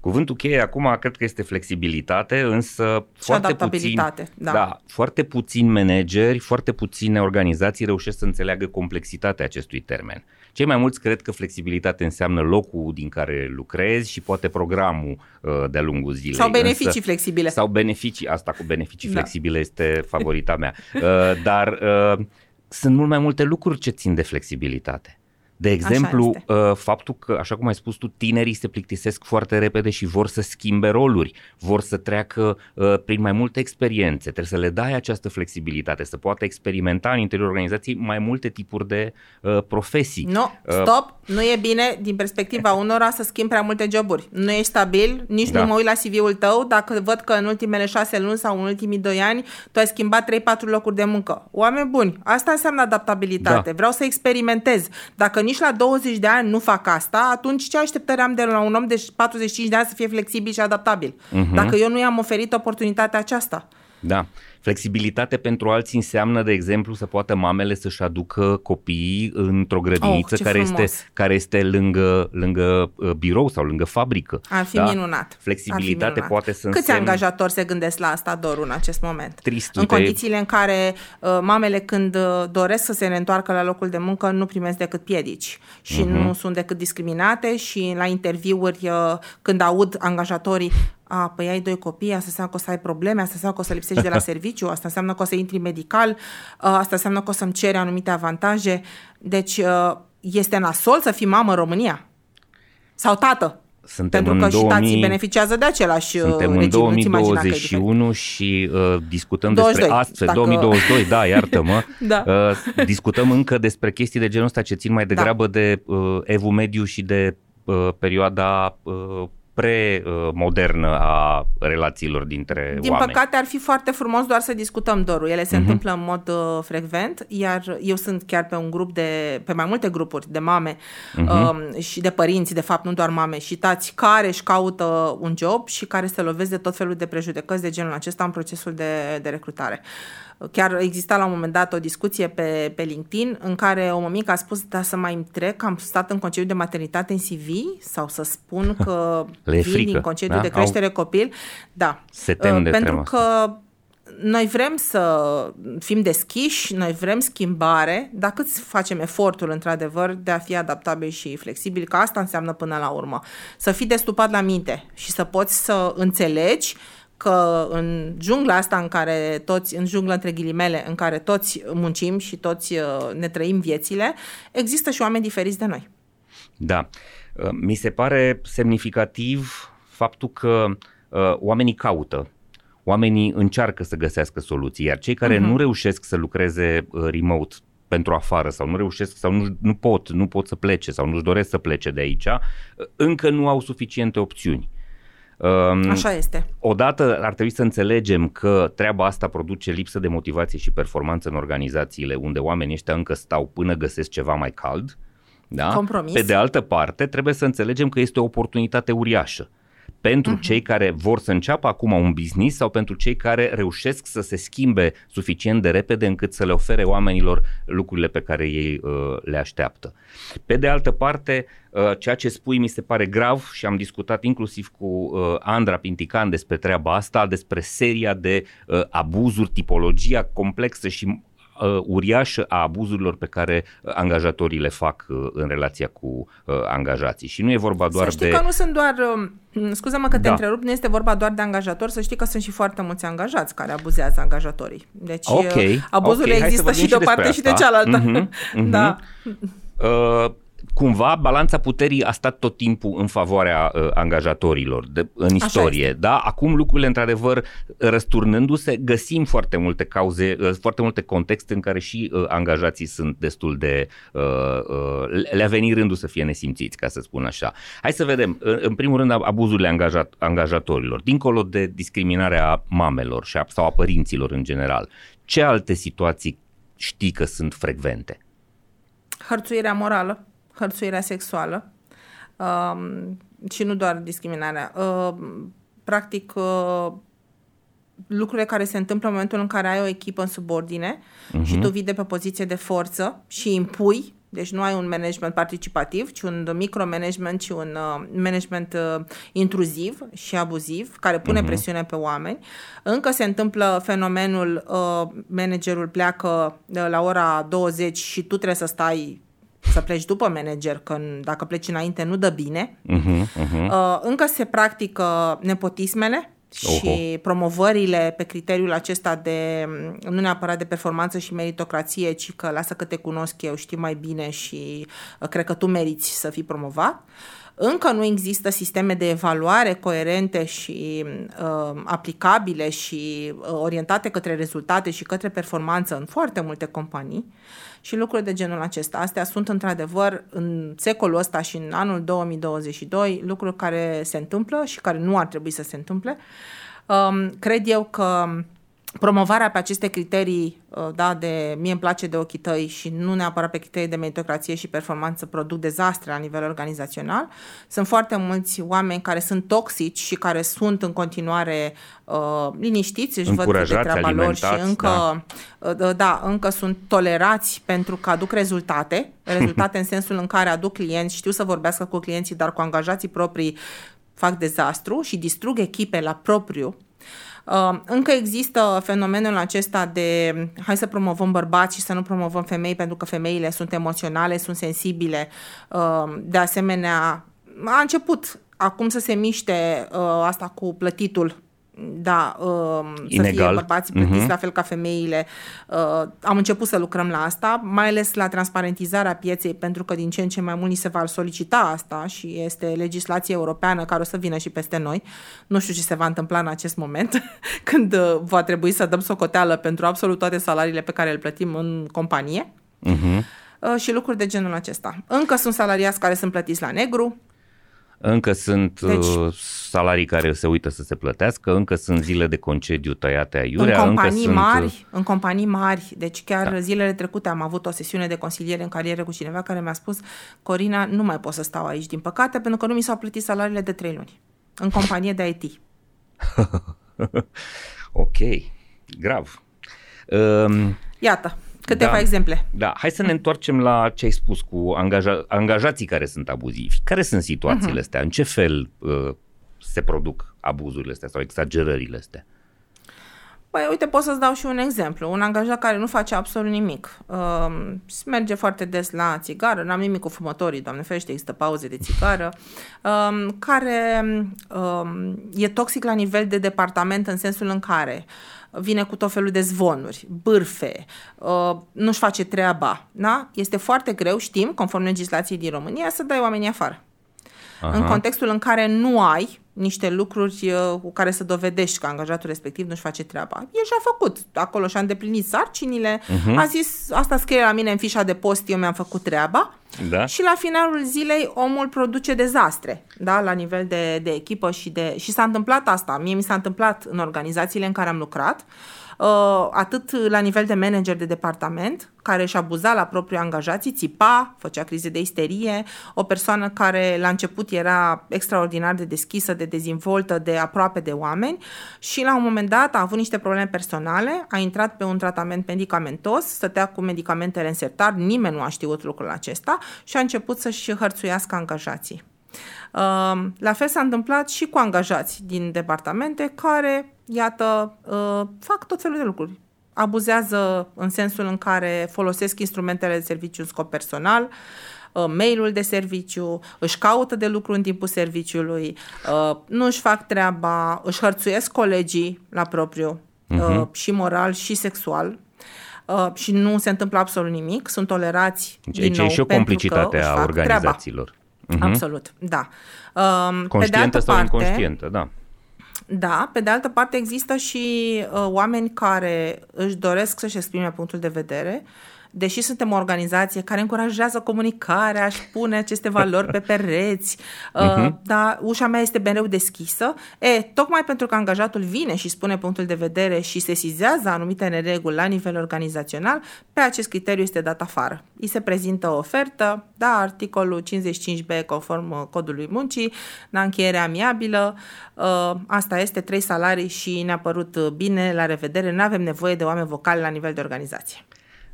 [SPEAKER 3] Cuvântul cheie acum cred că este flexibilitate, însă
[SPEAKER 1] și foarte puțin, da.
[SPEAKER 3] da, foarte puțini manageri, foarte puține organizații reușesc să înțeleagă complexitatea acestui termen. Cei mai mulți cred că flexibilitate înseamnă locul din care lucrezi și poate programul uh, de-a lungul zilei.
[SPEAKER 1] Sau beneficii însă, flexibile.
[SPEAKER 3] Sau beneficii, asta cu beneficii da. flexibile este favorita mea. Uh, dar uh, sunt mult mai multe lucruri ce țin de flexibilitate. De exemplu, uh, faptul că, așa cum ai spus tu, tinerii se plictisesc foarte repede și vor să schimbe roluri, vor să treacă uh, prin mai multe experiențe, trebuie să le dai această flexibilitate, să poată experimenta în interiorul organizației mai multe tipuri de uh, profesii.
[SPEAKER 1] Nu, stop, nu e bine din perspectiva unora să schimbi prea multe joburi. Nu ești stabil, nici da. nu mă uit la CV-ul tău dacă văd că în ultimele șase luni sau în ultimii doi ani tu ai schimbat 3-4 locuri de muncă. Oameni buni, asta înseamnă adaptabilitate. Da. Vreau să experimentez. Dacă nici la 20 de ani nu fac asta, atunci ce așteptări am de la un om de 45 de ani să fie flexibil și adaptabil? Uh-huh. Dacă eu nu i-am oferit oportunitatea aceasta.
[SPEAKER 3] Da. Flexibilitate pentru alții înseamnă, de exemplu, să poată mamele să-și aducă copiii într-o grădiniță oh, care, este, care este lângă, lângă uh, birou sau lângă fabrică.
[SPEAKER 1] Ar fi da? minunat.
[SPEAKER 3] Flexibilitate
[SPEAKER 1] fi minunat.
[SPEAKER 3] poate să
[SPEAKER 1] Câți
[SPEAKER 3] însemn...
[SPEAKER 1] angajatori se gândesc la asta, Doru, în acest moment?
[SPEAKER 3] Trist.
[SPEAKER 1] În condițiile în care uh, mamele când uh, doresc să se reîntoarcă la locul de muncă nu primesc decât piedici și uh-huh. nu sunt decât discriminate și la interviuri uh, când aud angajatorii a, păi ai doi copii, asta înseamnă că o să ai probleme, asta înseamnă că o să lipsești de la serviciu, asta înseamnă că o să intri medical, asta înseamnă că o să-mi cere anumite avantaje. Deci este nasol să fii mamă în România. Sau tată. Suntem Pentru că 2000, și tații beneficiază de același
[SPEAKER 3] Suntem regim. în 2021 și uh, discutăm 22, despre astfel, dacă... 2022, da, iartă-mă, da. Uh, discutăm încă despre chestii de genul ăsta ce țin mai da. degrabă da. de uh, evul mediu și de uh, perioada uh, pre-modernă a relațiilor dintre
[SPEAKER 1] Din
[SPEAKER 3] oameni.
[SPEAKER 1] păcate ar fi foarte frumos doar să discutăm dorul. Ele se uh-huh. întâmplă în mod uh, frecvent, iar eu sunt chiar pe un grup de, pe mai multe grupuri de mame uh-huh. um, și de părinți, de fapt, nu doar mame, și tați care își caută un job și care se lovesc de tot felul de prejudecăți de genul acesta în procesul de, de recrutare. Chiar exista la un moment dat o discuție pe, pe LinkedIn în care o mămică a spus, da, să mai trec, am stat în concediu de maternitate în CV sau să spun că
[SPEAKER 3] Le vin frică,
[SPEAKER 1] din concediu da? de creștere Au... copil. Da,
[SPEAKER 3] Se tem de
[SPEAKER 1] pentru că noi vrem să fim deschiși, noi vrem schimbare, dar cât facem efortul, într-adevăr, de a fi adaptabil și flexibil, că asta înseamnă până la urmă. Să fii destupat la minte și să poți să înțelegi că în jungla asta în care toți, în jungla între ghilimele, în care toți muncim și toți uh, ne trăim viețile, există și oameni diferiți de noi.
[SPEAKER 3] Da. Uh, mi se pare semnificativ faptul că uh, oamenii caută, oamenii încearcă să găsească soluții, iar cei care uh-huh. nu reușesc să lucreze remote pentru afară sau nu reușesc sau nu, nu pot, nu pot să plece sau nu-și doresc să plece de aici, încă nu au suficiente opțiuni.
[SPEAKER 1] Um, Așa este.
[SPEAKER 3] Odată ar trebui să înțelegem că treaba asta produce lipsă de motivație și performanță în organizațiile unde oamenii ăștia încă stau până găsesc ceva mai cald. Da?
[SPEAKER 1] Compromis.
[SPEAKER 3] Pe de altă parte, trebuie să înțelegem că este o oportunitate uriașă pentru uh-huh. cei care vor să înceapă acum un business sau pentru cei care reușesc să se schimbe suficient de repede încât să le ofere oamenilor lucrurile pe care ei uh, le așteaptă. Pe de altă parte, uh, ceea ce spui mi se pare grav și am discutat inclusiv cu uh, Andra Pintican despre treaba asta, despre seria de uh, abuzuri, tipologia complexă și uh, uriașă a abuzurilor pe care uh, angajatorii le fac uh, în relația cu uh, angajații. Și nu e vorba doar
[SPEAKER 1] să știi
[SPEAKER 3] de...
[SPEAKER 1] că nu sunt doar, uh, scuză-mă că te da. întrerup, nu este vorba doar de angajatori, să știi că sunt și foarte mulți angajați care abuzează angajatorii. Deci okay, uh, abuzurile okay, există și de o parte și de cealaltă. Uh-huh, uh-huh. da.
[SPEAKER 3] Uh, cumva balanța puterii a stat tot timpul în favoarea uh, angajatorilor de, în istorie. Da? Acum lucrurile, într-adevăr, răsturnându-se, găsim foarte multe cauze, uh, foarte multe contexte în care și uh, angajații sunt destul de... Uh, uh, le-a venit rândul să fie nesimțiți, ca să spun așa. Hai să vedem. În, în primul rând, abuzurile angajat, angajatorilor, dincolo de discriminarea mamelor sau a părinților în general. Ce alte situații știi că sunt frecvente?
[SPEAKER 1] Hărțuirea morală hărțuirea sexuală uh, și nu doar discriminarea. Uh, practic, uh, lucrurile care se întâmplă în momentul în care ai o echipă în subordine uh-huh. și tu vii de pe poziție de forță și impui, deci nu ai un management participativ, ci un micromanagement, ci un uh, management uh, intruziv și abuziv, care pune uh-huh. presiune pe oameni. Încă se întâmplă fenomenul, uh, managerul pleacă uh, la ora 20 și tu trebuie să stai să pleci după manager, că dacă pleci înainte nu dă bine. Uh-huh, uh-huh. Uh, încă se practică nepotismele și Oho. promovările pe criteriul acesta de, nu neapărat de performanță și meritocrație, ci că lasă că te cunosc eu, știu mai bine și uh, cred că tu meriți să fii promovat. Încă nu există sisteme de evaluare coerente și uh, aplicabile și uh, orientate către rezultate și către performanță în foarte multe companii. Uh, și lucruri de genul acesta. Astea sunt într-adevăr în secolul ăsta și în anul 2022 lucruri care se întâmplă și care nu ar trebui să se întâmple. Um, cred eu că promovarea pe aceste criterii, uh, da, de mie îmi place de ochii tăi și nu neapărat pe criterii de meritocrație și performanță produc dezastre la nivel organizațional. Sunt foarte mulți oameni care sunt toxici și care sunt în continuare uh, liniștiți, își văd de treaba lor și încă, da. Uh, da, încă sunt tolerați pentru că aduc rezultate, rezultate în sensul în care aduc clienți, știu să vorbească cu clienții, dar cu angajații proprii fac dezastru și distrug echipe la propriu Uh, încă există fenomenul acesta de hai să promovăm bărbați și să nu promovăm femei pentru că femeile sunt emoționale, sunt sensibile. Uh, de asemenea, a început acum să se miște uh, asta cu plătitul da, uh, să fie bărbații plătiți uh-huh. la fel ca femeile. Uh, am început să lucrăm la asta, mai ales la transparentizarea pieței, pentru că din ce în ce mai mult ni se va solicita asta și este legislație europeană care o să vină și peste noi. Nu știu ce se va întâmpla în acest moment, când uh, va trebui să dăm socoteală pentru absolut toate salariile pe care le plătim în companie. Uh-huh. Uh, și lucruri de genul acesta. Încă sunt salariați care sunt plătiți la negru,
[SPEAKER 3] încă sunt deci, uh, salarii care se uită să se plătească, încă sunt zile de concediu tăiate aiurea.
[SPEAKER 1] În companii
[SPEAKER 3] încă
[SPEAKER 1] mari, sunt... în companii mari, deci chiar da. zilele trecute am avut o sesiune de consiliere în carieră cu cineva care mi-a spus Corina, nu mai pot să stau aici din păcate pentru că nu mi s-au plătit salariile de trei luni în companie de IT.
[SPEAKER 3] ok, grav. Um,
[SPEAKER 1] Iată, Câteva da, exemple.
[SPEAKER 3] Da, hai să ne întoarcem la ce ai spus cu angaja, angajații care sunt abuzivi. Care sunt situațiile uh-huh. astea? În ce fel uh, se produc abuzurile astea sau exagerările astea?
[SPEAKER 1] Păi, uite, pot să-ți dau și un exemplu. Un angajat care nu face absolut nimic. Uh, merge foarte des la țigară, n-am nimic cu fumătorii, doamne ferește, există pauze de țigară, uh, care uh, e toxic la nivel de departament în sensul în care vine cu tot felul de zvonuri, bârfe, uh, nu-și face treaba. Da? Este foarte greu, știm, conform legislației din România, să dai oamenii afară. Aha. În contextul în care nu ai niște lucruri uh, cu care să dovedești că angajatul respectiv nu-și face treaba. El și-a făcut acolo și-a îndeplinit sarcinile, uh-huh. a zis, asta scrie la mine în fișa de post, eu mi-am făcut treaba
[SPEAKER 3] Da.
[SPEAKER 1] Și la finalul zilei omul produce dezastre, da, la nivel de, de echipă și de și s-a întâmplat asta. Mie mi s-a întâmplat în organizațiile în care am lucrat. Uh, atât la nivel de manager de departament, care își abuza la propriu angajații, țipa, făcea crize de isterie, o persoană care la început era extraordinar de deschisă, de dezvoltă, de aproape de oameni și la un moment dat a avut niște probleme personale, a intrat pe un tratament medicamentos, stătea cu medicamentele în sertar, nimeni nu a știut lucrul acesta și a început să-și hărțuiască angajații. Uh, la fel s-a întâmplat și cu angajați din departamente care, iată, uh, fac tot felul de lucruri. Abuzează în sensul în care folosesc instrumentele de serviciu în scop personal, uh, mail-ul de serviciu, își caută de lucru în timpul serviciului, nu își fac treaba, își hărțuiesc colegii la propriu, uh-huh. și moral și sexual, Uh, și nu se întâmplă absolut nimic, sunt tolerați
[SPEAKER 3] deci
[SPEAKER 1] din nou
[SPEAKER 3] e și o complicitate a organizațiilor.
[SPEAKER 1] Treaba. Uh-huh. Absolut, da.
[SPEAKER 3] Um, Conștientă pe de altă sau parte, inconștientă, da.
[SPEAKER 1] Da, pe de altă parte există și uh, oameni care își doresc să-și exprime punctul de vedere, uh, deși suntem o organizație care încurajează comunicarea, și pune aceste valori pe pereți, uh-huh. dar ușa mea este mereu deschisă, e, tocmai pentru că angajatul vine și spune punctul de vedere și se sizează anumite nereguli la nivel organizațional, pe acest criteriu este dat afară. Îi se prezintă o ofertă, da, articolul 55B conform uh, codului muncii, la încheiere amiabilă, uh, asta este trei salarii și ne-a părut uh, bine, la revedere, nu avem nevoie de oameni vocali la nivel de organizație.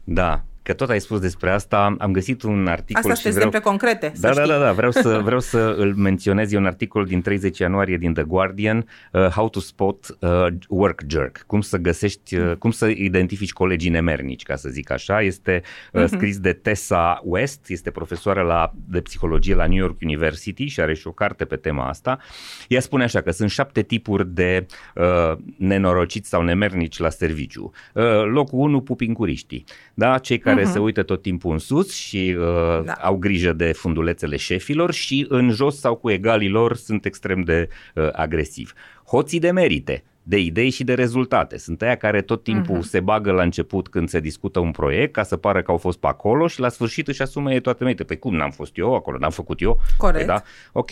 [SPEAKER 3] Da, că tot ai spus despre asta, am găsit un articol
[SPEAKER 1] Asta
[SPEAKER 3] și
[SPEAKER 1] vreau... exemple concrete,
[SPEAKER 3] Da,
[SPEAKER 1] să
[SPEAKER 3] da, da, da, vreau să, vreau să îl menționez, e un articol din 30 ianuarie din The Guardian, uh, How to Spot uh, Work Jerk, cum să găsești, uh, cum să identifici colegii nemernici, ca să zic așa, este uh, uh-huh. scris de Tessa West, este profesoară la, de psihologie la New York University și are și o carte pe tema asta. Ea spune așa că sunt șapte tipuri de uh, nenorociți sau nemernici la serviciu. Uh, locul 1, pupincuriștii, da? cei care care uh-huh. se uită tot timpul în sus și uh, da. au grijă de fundulețele șefilor și în jos sau cu egalii lor sunt extrem de uh, agresivi. Hoții de merite, de idei și de rezultate. Sunt aia care tot timpul uh-huh. se bagă la început când se discută un proiect ca să pară că au fost pe acolo și la sfârșit își asume toate merite. Păi cum n-am fost eu acolo, n-am făcut eu?
[SPEAKER 1] Corect.
[SPEAKER 3] Păi da? Ok.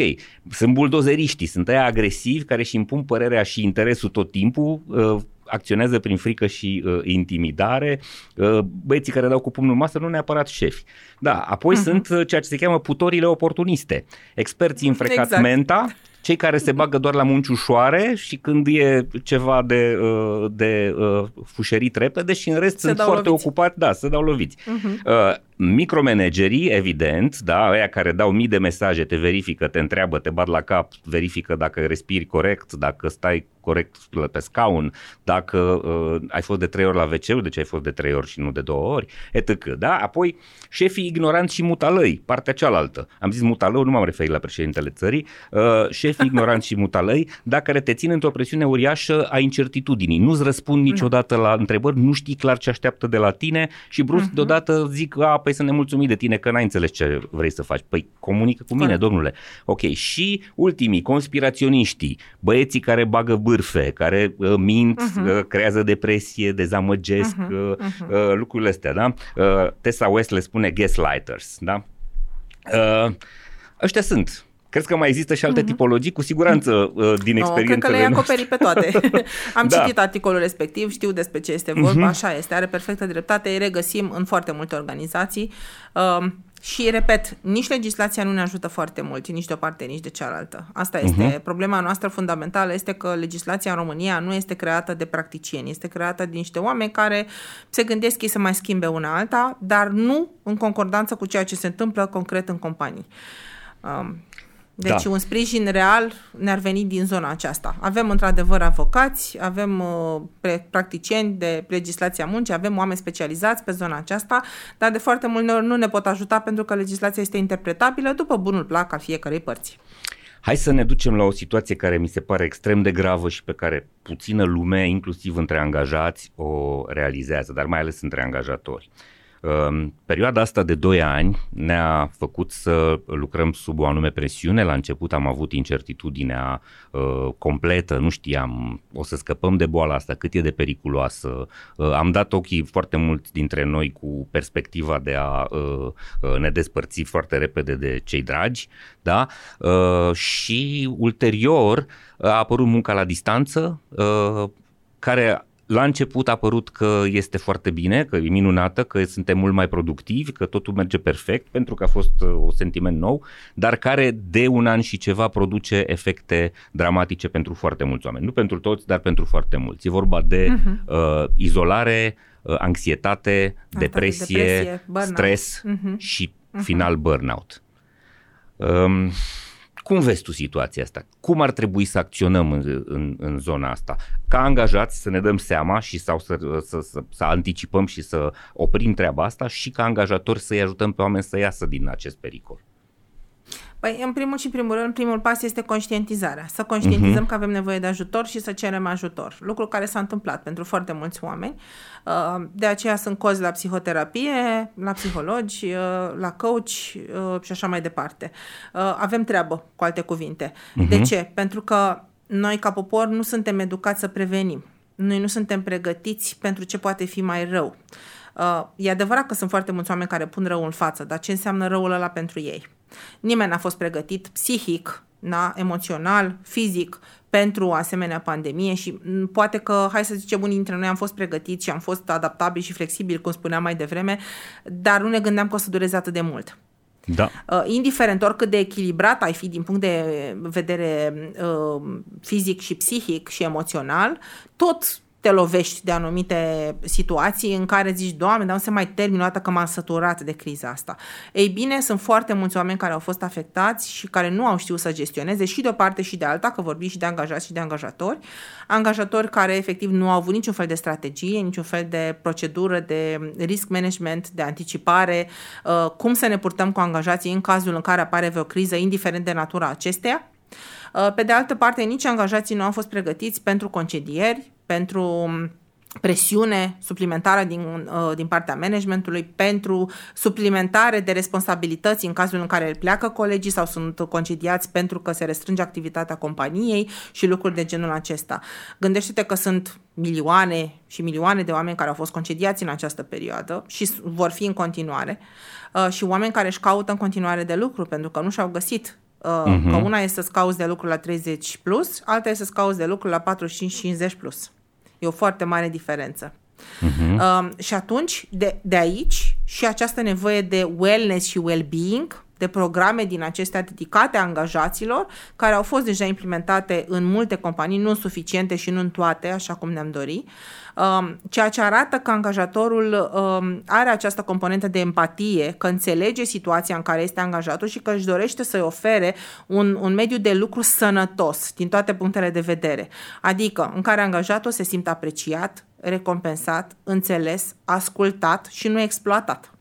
[SPEAKER 3] Sunt buldozeriștii, sunt aia agresivi care își impun părerea și interesul tot timpul, uh, acționează prin frică și uh, intimidare, uh, băieții care dau cu pumnul în masă nu neapărat șefi. Da, apoi uh-huh. sunt uh, ceea ce se cheamă putorile oportuniste, experții în frecatmenta, exact cei care se bagă doar la munci ușoare și când e ceva de, uh, de uh, fușerit repede și în rest se sunt foarte loviți. ocupați, da, să dau loviți. Uh-huh. Micromanagerii, evident, da, aia care dau mii de mesaje, te verifică, te întreabă, te bat la cap, verifică dacă respiri corect, dacă stai corect pe scaun, dacă uh, ai fost de trei ori la wc de ce ai fost de trei ori și nu de două ori, etc. Da? Apoi, șefii ignoranți și mutalăi, partea cealaltă. Am zis mutalău, nu m-am referit la președintele țării, uh, șefii ignoranți și mutalăi, da, care te țin într-o presiune uriașă a incertitudinii. Nu-ți răspund niciodată la întrebări, nu știi clar ce așteaptă de la tine și brusc uh-huh. deodată zic, a, păi să ne mulțumim de tine că n-ai înțeles ce vrei să faci. Păi comunică cu mine, Corect. domnule. Ok, și ultimii, conspiraționiștii, băieții care bagă bârfe, care uh, mint, uh-huh. uh, creează depresie, dezamăgesc, uh-huh. Uh, uh, lucrurile astea, da? Uh, Tessa West le spune gaslighters, da? Uh, ăștia sunt Crezi că mai există și alte uh-huh. tipologii? Cu siguranță uh, din no, experiențele Cred
[SPEAKER 1] că le-ai acoperit pe toate. Am da. citit articolul respectiv, știu despre ce este vorba, uh-huh. așa este, are perfectă dreptate, îi regăsim în foarte multe organizații. Uh, și, repet, nici legislația nu ne ajută foarte mult, nici de o parte, nici de cealaltă. Asta este. Uh-huh. Problema noastră fundamentală este că legislația în România nu este creată de practicieni, este creată de niște oameni care se gândesc ei să mai schimbe una alta, dar nu în concordanță cu ceea ce se întâmplă concret în companii. Um, deci da. un sprijin real ne-ar veni din zona aceasta. Avem într-adevăr avocați, avem uh, practicieni de legislația muncii, avem oameni specializați pe zona aceasta, dar de foarte multe ori nu ne pot ajuta pentru că legislația este interpretabilă după bunul plac al fiecărei părți.
[SPEAKER 3] Hai să ne ducem la o situație care mi se pare extrem de gravă și pe care puțină lume, inclusiv între angajați, o realizează, dar mai ales între angajatori. Ehm, perioada asta de 2 ani ne-a făcut să lucrăm sub o anume presiune. La început am avut incertitudinea uh, completă, nu știam, o să scăpăm de boala asta, cât e de periculoasă. Uh, am dat ochii foarte mult dintre noi cu perspectiva de a uh, ne despărți foarte repede de cei dragi, da? Și ulterior a apărut munca la distanță, care la început a părut că este foarte bine, că e minunată, că suntem mult mai productivi, că totul merge perfect, pentru că a fost uh, un sentiment nou, dar care de un an și ceva produce efecte dramatice pentru foarte mulți oameni. Nu pentru toți, dar pentru foarte mulți. E vorba de uh-huh. uh, izolare, uh, anxietate, Asta depresie, depresie stres uh-huh. și uh-huh. final burnout. Um, cum vezi tu situația asta? Cum ar trebui să acționăm în, în, în zona asta? Ca angajați să ne dăm seama și sau să, să, să, să anticipăm și să oprim treaba asta și ca angajatori să-i ajutăm pe oameni să iasă din acest pericol.
[SPEAKER 1] Păi, în primul și în primul rând, primul pas este conștientizarea. Să conștientizăm uh-huh. că avem nevoie de ajutor și să cerem ajutor. Lucru care s-a întâmplat pentru foarte mulți oameni. Uh, de aceea sunt cozi la psihoterapie, la psihologi, uh, la coach uh, și așa mai departe. Avem treabă, cu alte cuvinte. Uh-huh. De ce? Pentru că noi, ca popor, nu suntem educați să prevenim. Noi nu suntem pregătiți pentru ce poate fi mai rău. E adevărat că sunt foarte mulți oameni care pun răul în față, dar ce înseamnă răul ăla pentru ei? Nimeni n-a fost pregătit psihic, na, emoțional, fizic pentru o asemenea pandemie și poate că, hai să zicem, unii dintre noi am fost pregătiți și am fost adaptabili și flexibili, cum spuneam mai devreme, dar nu ne gândeam că o să dureze atât de mult.
[SPEAKER 3] Da.
[SPEAKER 1] Uh, indiferent oricât de echilibrat ai fi din punct de vedere uh, fizic și psihic și emoțional, tot te lovești de anumite situații în care zici, Doamne, dar nu se mai termin o dată că m-am săturat de criza asta. Ei bine, sunt foarte mulți oameni care au fost afectați și care nu au știut să gestioneze și de o parte și de alta, că vorbim și de angajați și de angajatori, angajatori care efectiv nu au avut niciun fel de strategie, niciun fel de procedură de risk management, de anticipare, uh, cum să ne purtăm cu angajații în cazul în care apare vreo criză, indiferent de natura acesteia. Uh, pe de altă parte, nici angajații nu au fost pregătiți pentru concedieri, pentru um, presiune suplimentară din, uh, din partea managementului pentru suplimentare de responsabilități în cazul în care pleacă colegii sau sunt concediați pentru că se restrânge activitatea companiei și lucruri de genul acesta. Gândește-te că sunt milioane și milioane de oameni care au fost concediați în această perioadă și vor fi în continuare uh, și oameni care își caută în continuare de lucru pentru că nu și-au găsit Uh, uh-huh. Că una este să-ți cauți de lucru la 30 plus, alta este să-ți cauți de lucru la 45-50 plus. E o foarte mare diferență. Uh-huh. Uh, și atunci, de, de aici, și această nevoie de wellness și well-being, de programe din acestea dedicate angajaților, care au fost deja implementate în multe companii, nu suficiente și nu în toate, așa cum ne-am dorit, um, ceea ce arată că angajatorul um, are această componentă de empatie, că înțelege situația în care este angajatul și că își dorește să-i ofere un, un mediu de lucru sănătos din toate punctele de vedere. Adică în care angajatul se simte apreciat, recompensat, înțeles, ascultat și nu exploatat.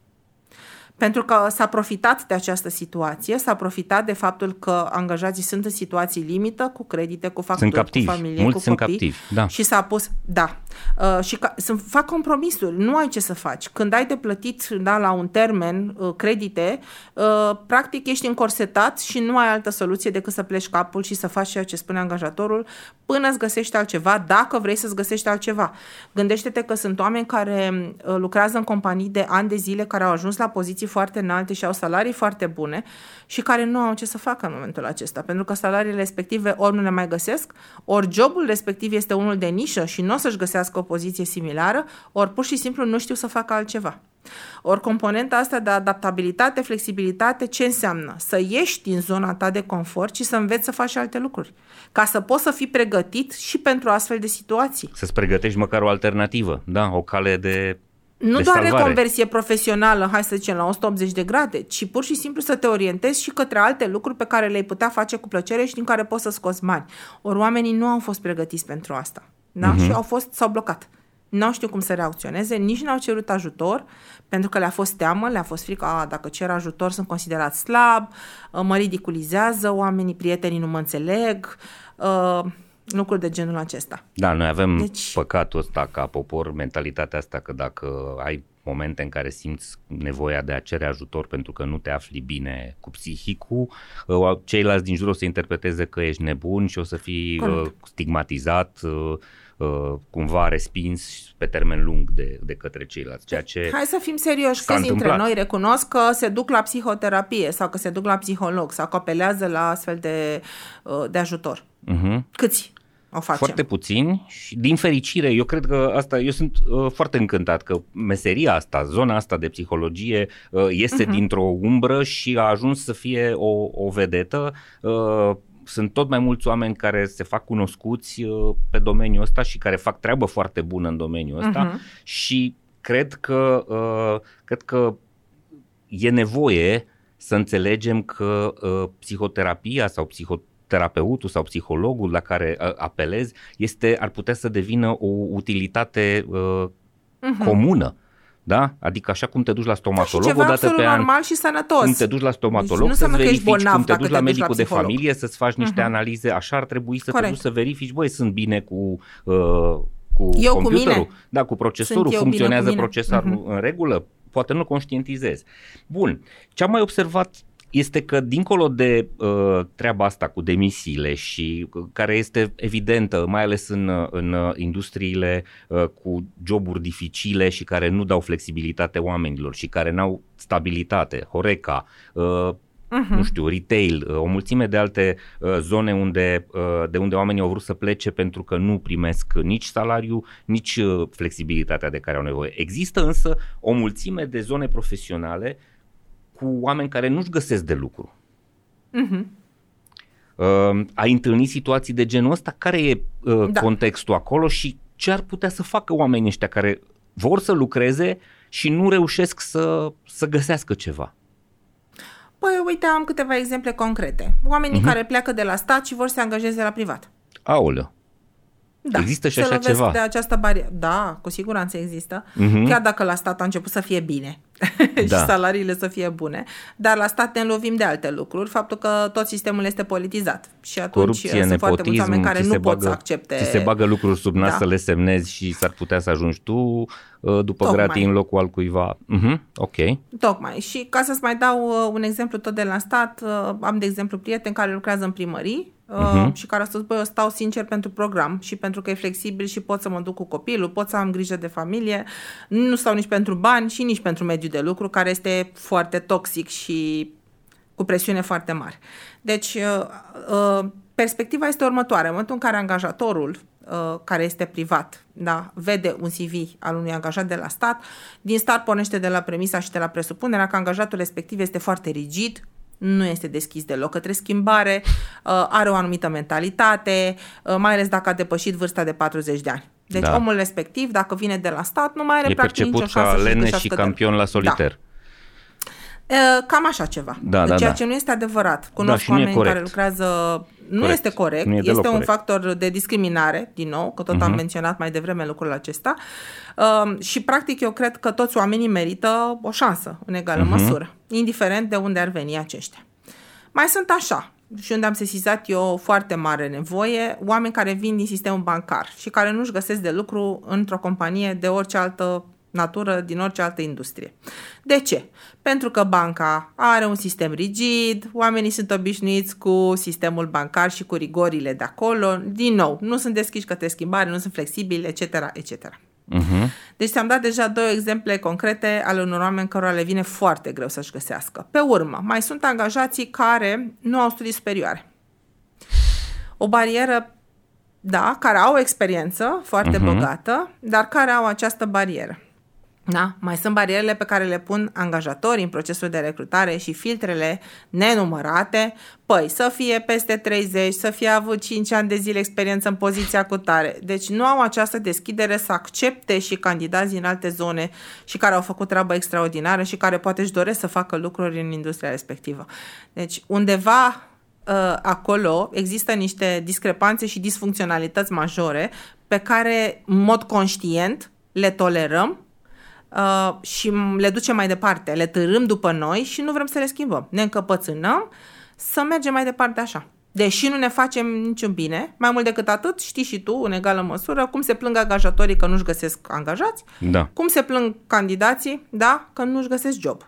[SPEAKER 1] Pentru că s-a profitat de această situație, s-a profitat de faptul că angajații sunt în situații limită, cu credite, cu facturi,
[SPEAKER 3] sunt captivi.
[SPEAKER 1] cu familie,
[SPEAKER 3] Mulți
[SPEAKER 1] cu
[SPEAKER 3] sunt
[SPEAKER 1] copii.
[SPEAKER 3] Captivi, da.
[SPEAKER 1] Și s-a pus, da, uh, și ca, să fac compromisuri, nu ai ce să faci. Când ai de plătit da, la un termen uh, credite, uh, practic ești încorsetat și nu ai altă soluție decât să pleci capul și să faci ceea ce spune angajatorul până îți găsești altceva, dacă vrei să-ți găsești altceva. Gândește-te că sunt oameni care uh, lucrează în companii de ani de zile, care au ajuns la poziții foarte înalte și au salarii foarte bune și care nu au ce să facă în momentul acesta, pentru că salariile respective ori nu le mai găsesc, ori jobul respectiv este unul de nișă și nu o să-și găsească o poziție similară, ori pur și simplu nu știu să facă altceva. Ori componenta asta de adaptabilitate, flexibilitate, ce înseamnă? Să ieși din zona ta de confort și să înveți să faci alte lucruri. Ca să poți să fii pregătit și pentru astfel de situații.
[SPEAKER 3] Să-ți pregătești măcar o alternativă, da, o cale de
[SPEAKER 1] nu
[SPEAKER 3] de
[SPEAKER 1] doar
[SPEAKER 3] salvare.
[SPEAKER 1] reconversie profesională, hai să zicem, la 180 de grade, ci pur și simplu să te orientezi și către alte lucruri pe care le-ai putea face cu plăcere și din care poți să scoți bani. Ori oamenii nu au fost pregătiți pentru asta. Da? Uh-huh. Și au fost, s-au blocat. Nu știu cum să reacționeze, nici nu au cerut ajutor, pentru că le-a fost teamă, le-a fost frică, a, dacă cer ajutor sunt considerat slab, mă ridiculizează, oamenii, prietenii nu mă înțeleg, uh, lucruri de genul acesta.
[SPEAKER 3] Da, noi avem deci... păcatul ăsta ca popor, mentalitatea asta că dacă ai momente în care simți nevoia de a cere ajutor pentru că nu te afli bine cu psihicul, uh, ceilalți din jur o să interpreteze că ești nebun și o să fii Correct. stigmatizat, cumva respins pe termen lung de, de către ceilalți. Ceea ce
[SPEAKER 1] Hai să fim serioși, câți dintre noi recunosc că se duc la psihoterapie sau că se duc la psiholog sau că apelează la astfel de, de ajutor. Uh-huh. Câți? O facem.
[SPEAKER 3] Foarte puțini și din fericire, eu cred că asta, eu sunt uh, foarte încântat că meseria asta, zona asta de psihologie uh, este uh-huh. dintr-o umbră și a ajuns să fie o, o vedetă. Uh, sunt tot mai mulți oameni care se fac cunoscuți uh, pe domeniul ăsta și care fac treabă foarte bună în domeniul ăsta uh-huh. și cred că, uh, cred că e nevoie să înțelegem că uh, psihoterapia sau psihoterapia terapeutul sau psihologul la care uh, apelezi este, ar putea să devină o utilitate uh, uh-huh. comună. Da? Adică așa cum te duci la stomatolog
[SPEAKER 1] da,
[SPEAKER 3] o dată pe an,
[SPEAKER 1] normal și sănătos.
[SPEAKER 3] cum te duci la stomatolog deci să verifici, cum te duci la medicul de familie să-ți faci niște uh-huh. analize, așa ar trebui să Corect. te duci să verifici, băi, sunt bine cu uh, cu
[SPEAKER 1] eu
[SPEAKER 3] computerul,
[SPEAKER 1] cu
[SPEAKER 3] da, cu procesorul, funcționează procesorul uh-huh. în regulă, poate nu conștientizezi. Bun, ce am mai observat este că dincolo de uh, treaba asta cu demisiile și uh, care este evidentă, mai ales în, uh, în uh, industriile uh, cu joburi dificile și care nu dau flexibilitate oamenilor și care n-au stabilitate, Horeca, uh, uh-huh. nu știu, retail, o mulțime de alte uh, zone unde, uh, de unde oamenii au vrut să plece pentru că nu primesc nici salariu, nici uh, flexibilitatea de care au nevoie. Există însă o mulțime de zone profesionale cu oameni care nu-și găsesc de lucru. Uh-huh. Uh, ai întâlnit situații de genul ăsta? Care e uh, da. contextul acolo și ce ar putea să facă oamenii ăștia care vor să lucreze și nu reușesc să, să găsească ceva?
[SPEAKER 1] Păi, uite, am câteva exemple concrete. Oamenii uh-huh. care pleacă de la stat și vor să se angajeze la privat.
[SPEAKER 3] Aoleu. Da, există și așa ceva.
[SPEAKER 1] de această barieră. Da, cu siguranță există. Uh-huh. Chiar dacă la stat a început să fie bine da. și salariile să fie bune. Dar la stat ne lovim de alte lucruri. Faptul că tot sistemul este politizat. Și atunci
[SPEAKER 3] Corupție,
[SPEAKER 1] sunt
[SPEAKER 3] nepotism,
[SPEAKER 1] foarte mulți oameni care nu bagă, pot să accepte.
[SPEAKER 3] Ți se bagă lucruri sub nas da. să le semnezi și s-ar putea să ajungi tu uh, după Tocmai. gratii în locul al cuiva. Uh-huh. Ok.
[SPEAKER 1] Tocmai. Și ca să-ți mai dau uh, un exemplu tot de la stat, uh, am de exemplu prieteni care lucrează în primării uh-huh. și care a spus, băi, eu stau sincer pentru program și pentru că e flexibil și pot să mă duc cu copilul, pot să am grijă de familie, nu stau nici pentru bani și nici pentru mediul de lucru, care este foarte toxic și cu presiune foarte mare. Deci, uh, uh, perspectiva este următoarea. În momentul în care angajatorul uh, care este privat, da, vede un CV al unui angajat de la stat, din start pornește de la premisa și de la presupunerea că angajatul respectiv este foarte rigid, nu este deschis deloc către schimbare, uh, are o anumită mentalitate, uh, mai ales dacă a depășit vârsta de 40 de ani. Deci da. omul respectiv, dacă vine de la stat, nu mai are
[SPEAKER 3] e
[SPEAKER 1] practic nicio
[SPEAKER 3] șansă ca lene și campion la soliter. Da.
[SPEAKER 1] Cam așa ceva.
[SPEAKER 3] Da, da,
[SPEAKER 1] ceea
[SPEAKER 3] da.
[SPEAKER 1] ce nu este adevărat. Cunosc da, oameni care lucrează... Nu corect. este corect. Nu e este un corect. factor de discriminare, din nou, că tot uh-huh. am mhm. menționat mai devreme lucrul acesta. Uh, și, practic, eu cred că toți oamenii merită o șansă, în egală uh-huh. măsură, indiferent de unde ar veni aceștia. Mai sunt așa, și unde am sesizat eu foarte mare nevoie, oameni care vin din sistemul bancar și care nu-și găsesc de lucru într-o companie de orice altă natură din orice altă industrie. De ce? Pentru că banca are un sistem rigid, oamenii sunt obișnuiți cu sistemul bancar și cu rigorile de acolo. Din nou, nu sunt deschiși către schimbare, nu sunt flexibili, etc., etc. Uh-huh. Deci ți-am dat deja două exemple concrete ale unor oameni cărora le vine foarte greu să-și găsească. Pe urmă, mai sunt angajații care nu au studii superioare. O barieră, da, care au o experiență foarte uh-huh. bogată, dar care au această barieră. Da? Mai sunt barierele pe care le pun angajatorii în procesul de recrutare și filtrele nenumărate. Păi, să fie peste 30, să fie avut 5 ani de zile experiență în poziția cu tare. Deci nu au această deschidere să accepte și candidați din alte zone și care au făcut treabă extraordinară și care poate își doresc să facă lucruri în industria respectivă. Deci undeva uh, acolo există niște discrepanțe și disfuncționalități majore pe care, în mod conștient, le tolerăm uh, și le ducem mai departe, le târâm după noi și nu vrem să le schimbăm. Ne încăpățânăm să mergem mai departe așa. Deși nu ne facem niciun bine, mai mult decât atât, știi și tu, în egală măsură, cum se plâng angajatorii că nu-și găsesc angajați,
[SPEAKER 3] Da.
[SPEAKER 1] cum se plâng candidații, da, că nu-și găsesc job.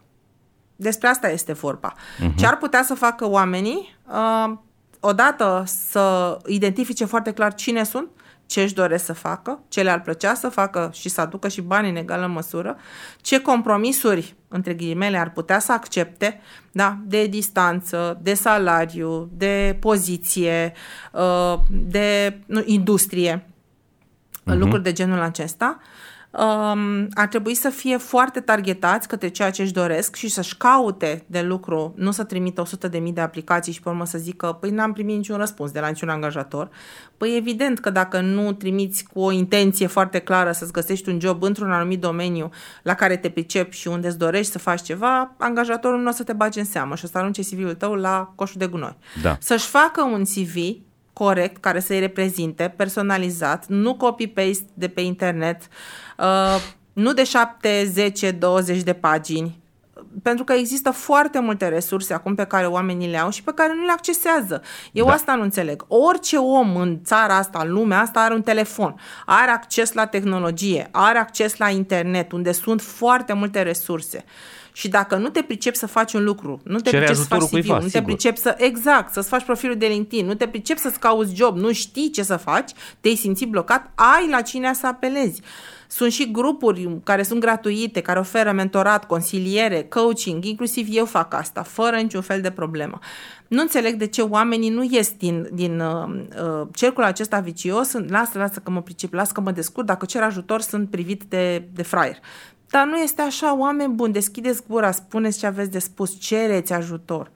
[SPEAKER 1] Despre asta este vorba. Uh-huh. Ce ar putea să facă oamenii? Uh, odată să identifice foarte clar cine sunt, ce își doresc să facă, ce le-ar plăcea să facă și să aducă și bani în egală măsură, ce compromisuri, între ghilimele, ar putea să accepte, da, de distanță, de salariu, de poziție, uh, de nu, industrie, uh-huh. lucruri de genul acesta. Um, ar trebui să fie foarte targetați către ceea ce își doresc și să-și caute de lucru, nu să trimită 100.000 de aplicații și pe urmă să zică, păi n-am primit niciun răspuns de la niciun angajator. Păi evident că dacă nu trimiți cu o intenție foarte clară să-ți găsești un job într-un anumit domeniu la care te pricepi și unde îți dorești să faci ceva, angajatorul nu o să te bage în seamă și o să arunce CV-ul tău la coșul de gunoi.
[SPEAKER 3] Da.
[SPEAKER 1] Să-și facă un CV corect, care să-i reprezinte, personalizat, nu copy-paste de pe internet, uh, nu de 7, 10, 20 de pagini, pentru că există foarte multe resurse acum pe care oamenii le au și pe care nu le accesează. Eu
[SPEAKER 3] Da.
[SPEAKER 1] asta nu înțeleg. Orice om în țara asta, în lumea asta, are un telefon, are acces la tehnologie, are acces la internet, unde sunt foarte multe resurse. Și dacă nu te pricepi să faci un lucru, nu te
[SPEAKER 3] Cere
[SPEAKER 1] pricepi să faci
[SPEAKER 3] ajutorul
[SPEAKER 1] CV,
[SPEAKER 3] cuiva,
[SPEAKER 1] nu te
[SPEAKER 3] sigur.
[SPEAKER 1] pricepi să, exact, să-ți faci profilul de LinkedIn, nu te pricepi să-ți cauți job, nu știi ce să faci, te-ai simțit blocat, ai la cine să apelezi. Sunt și grupuri care sunt gratuite, care oferă mentorat, consiliere, coaching, inclusiv eu fac asta, fără niciun fel de problemă. Nu înțeleg de ce oamenii nu ies din, din uh, uh, cercul acesta vicios, sunt, lasă, lasă că mă pricep, lasă că mă descurc, dacă cer ajutor sunt privit de, de fraier. Dar nu este așa, oameni buni, deschideți gura, spuneți ce aveți de spus, cereți ajutor.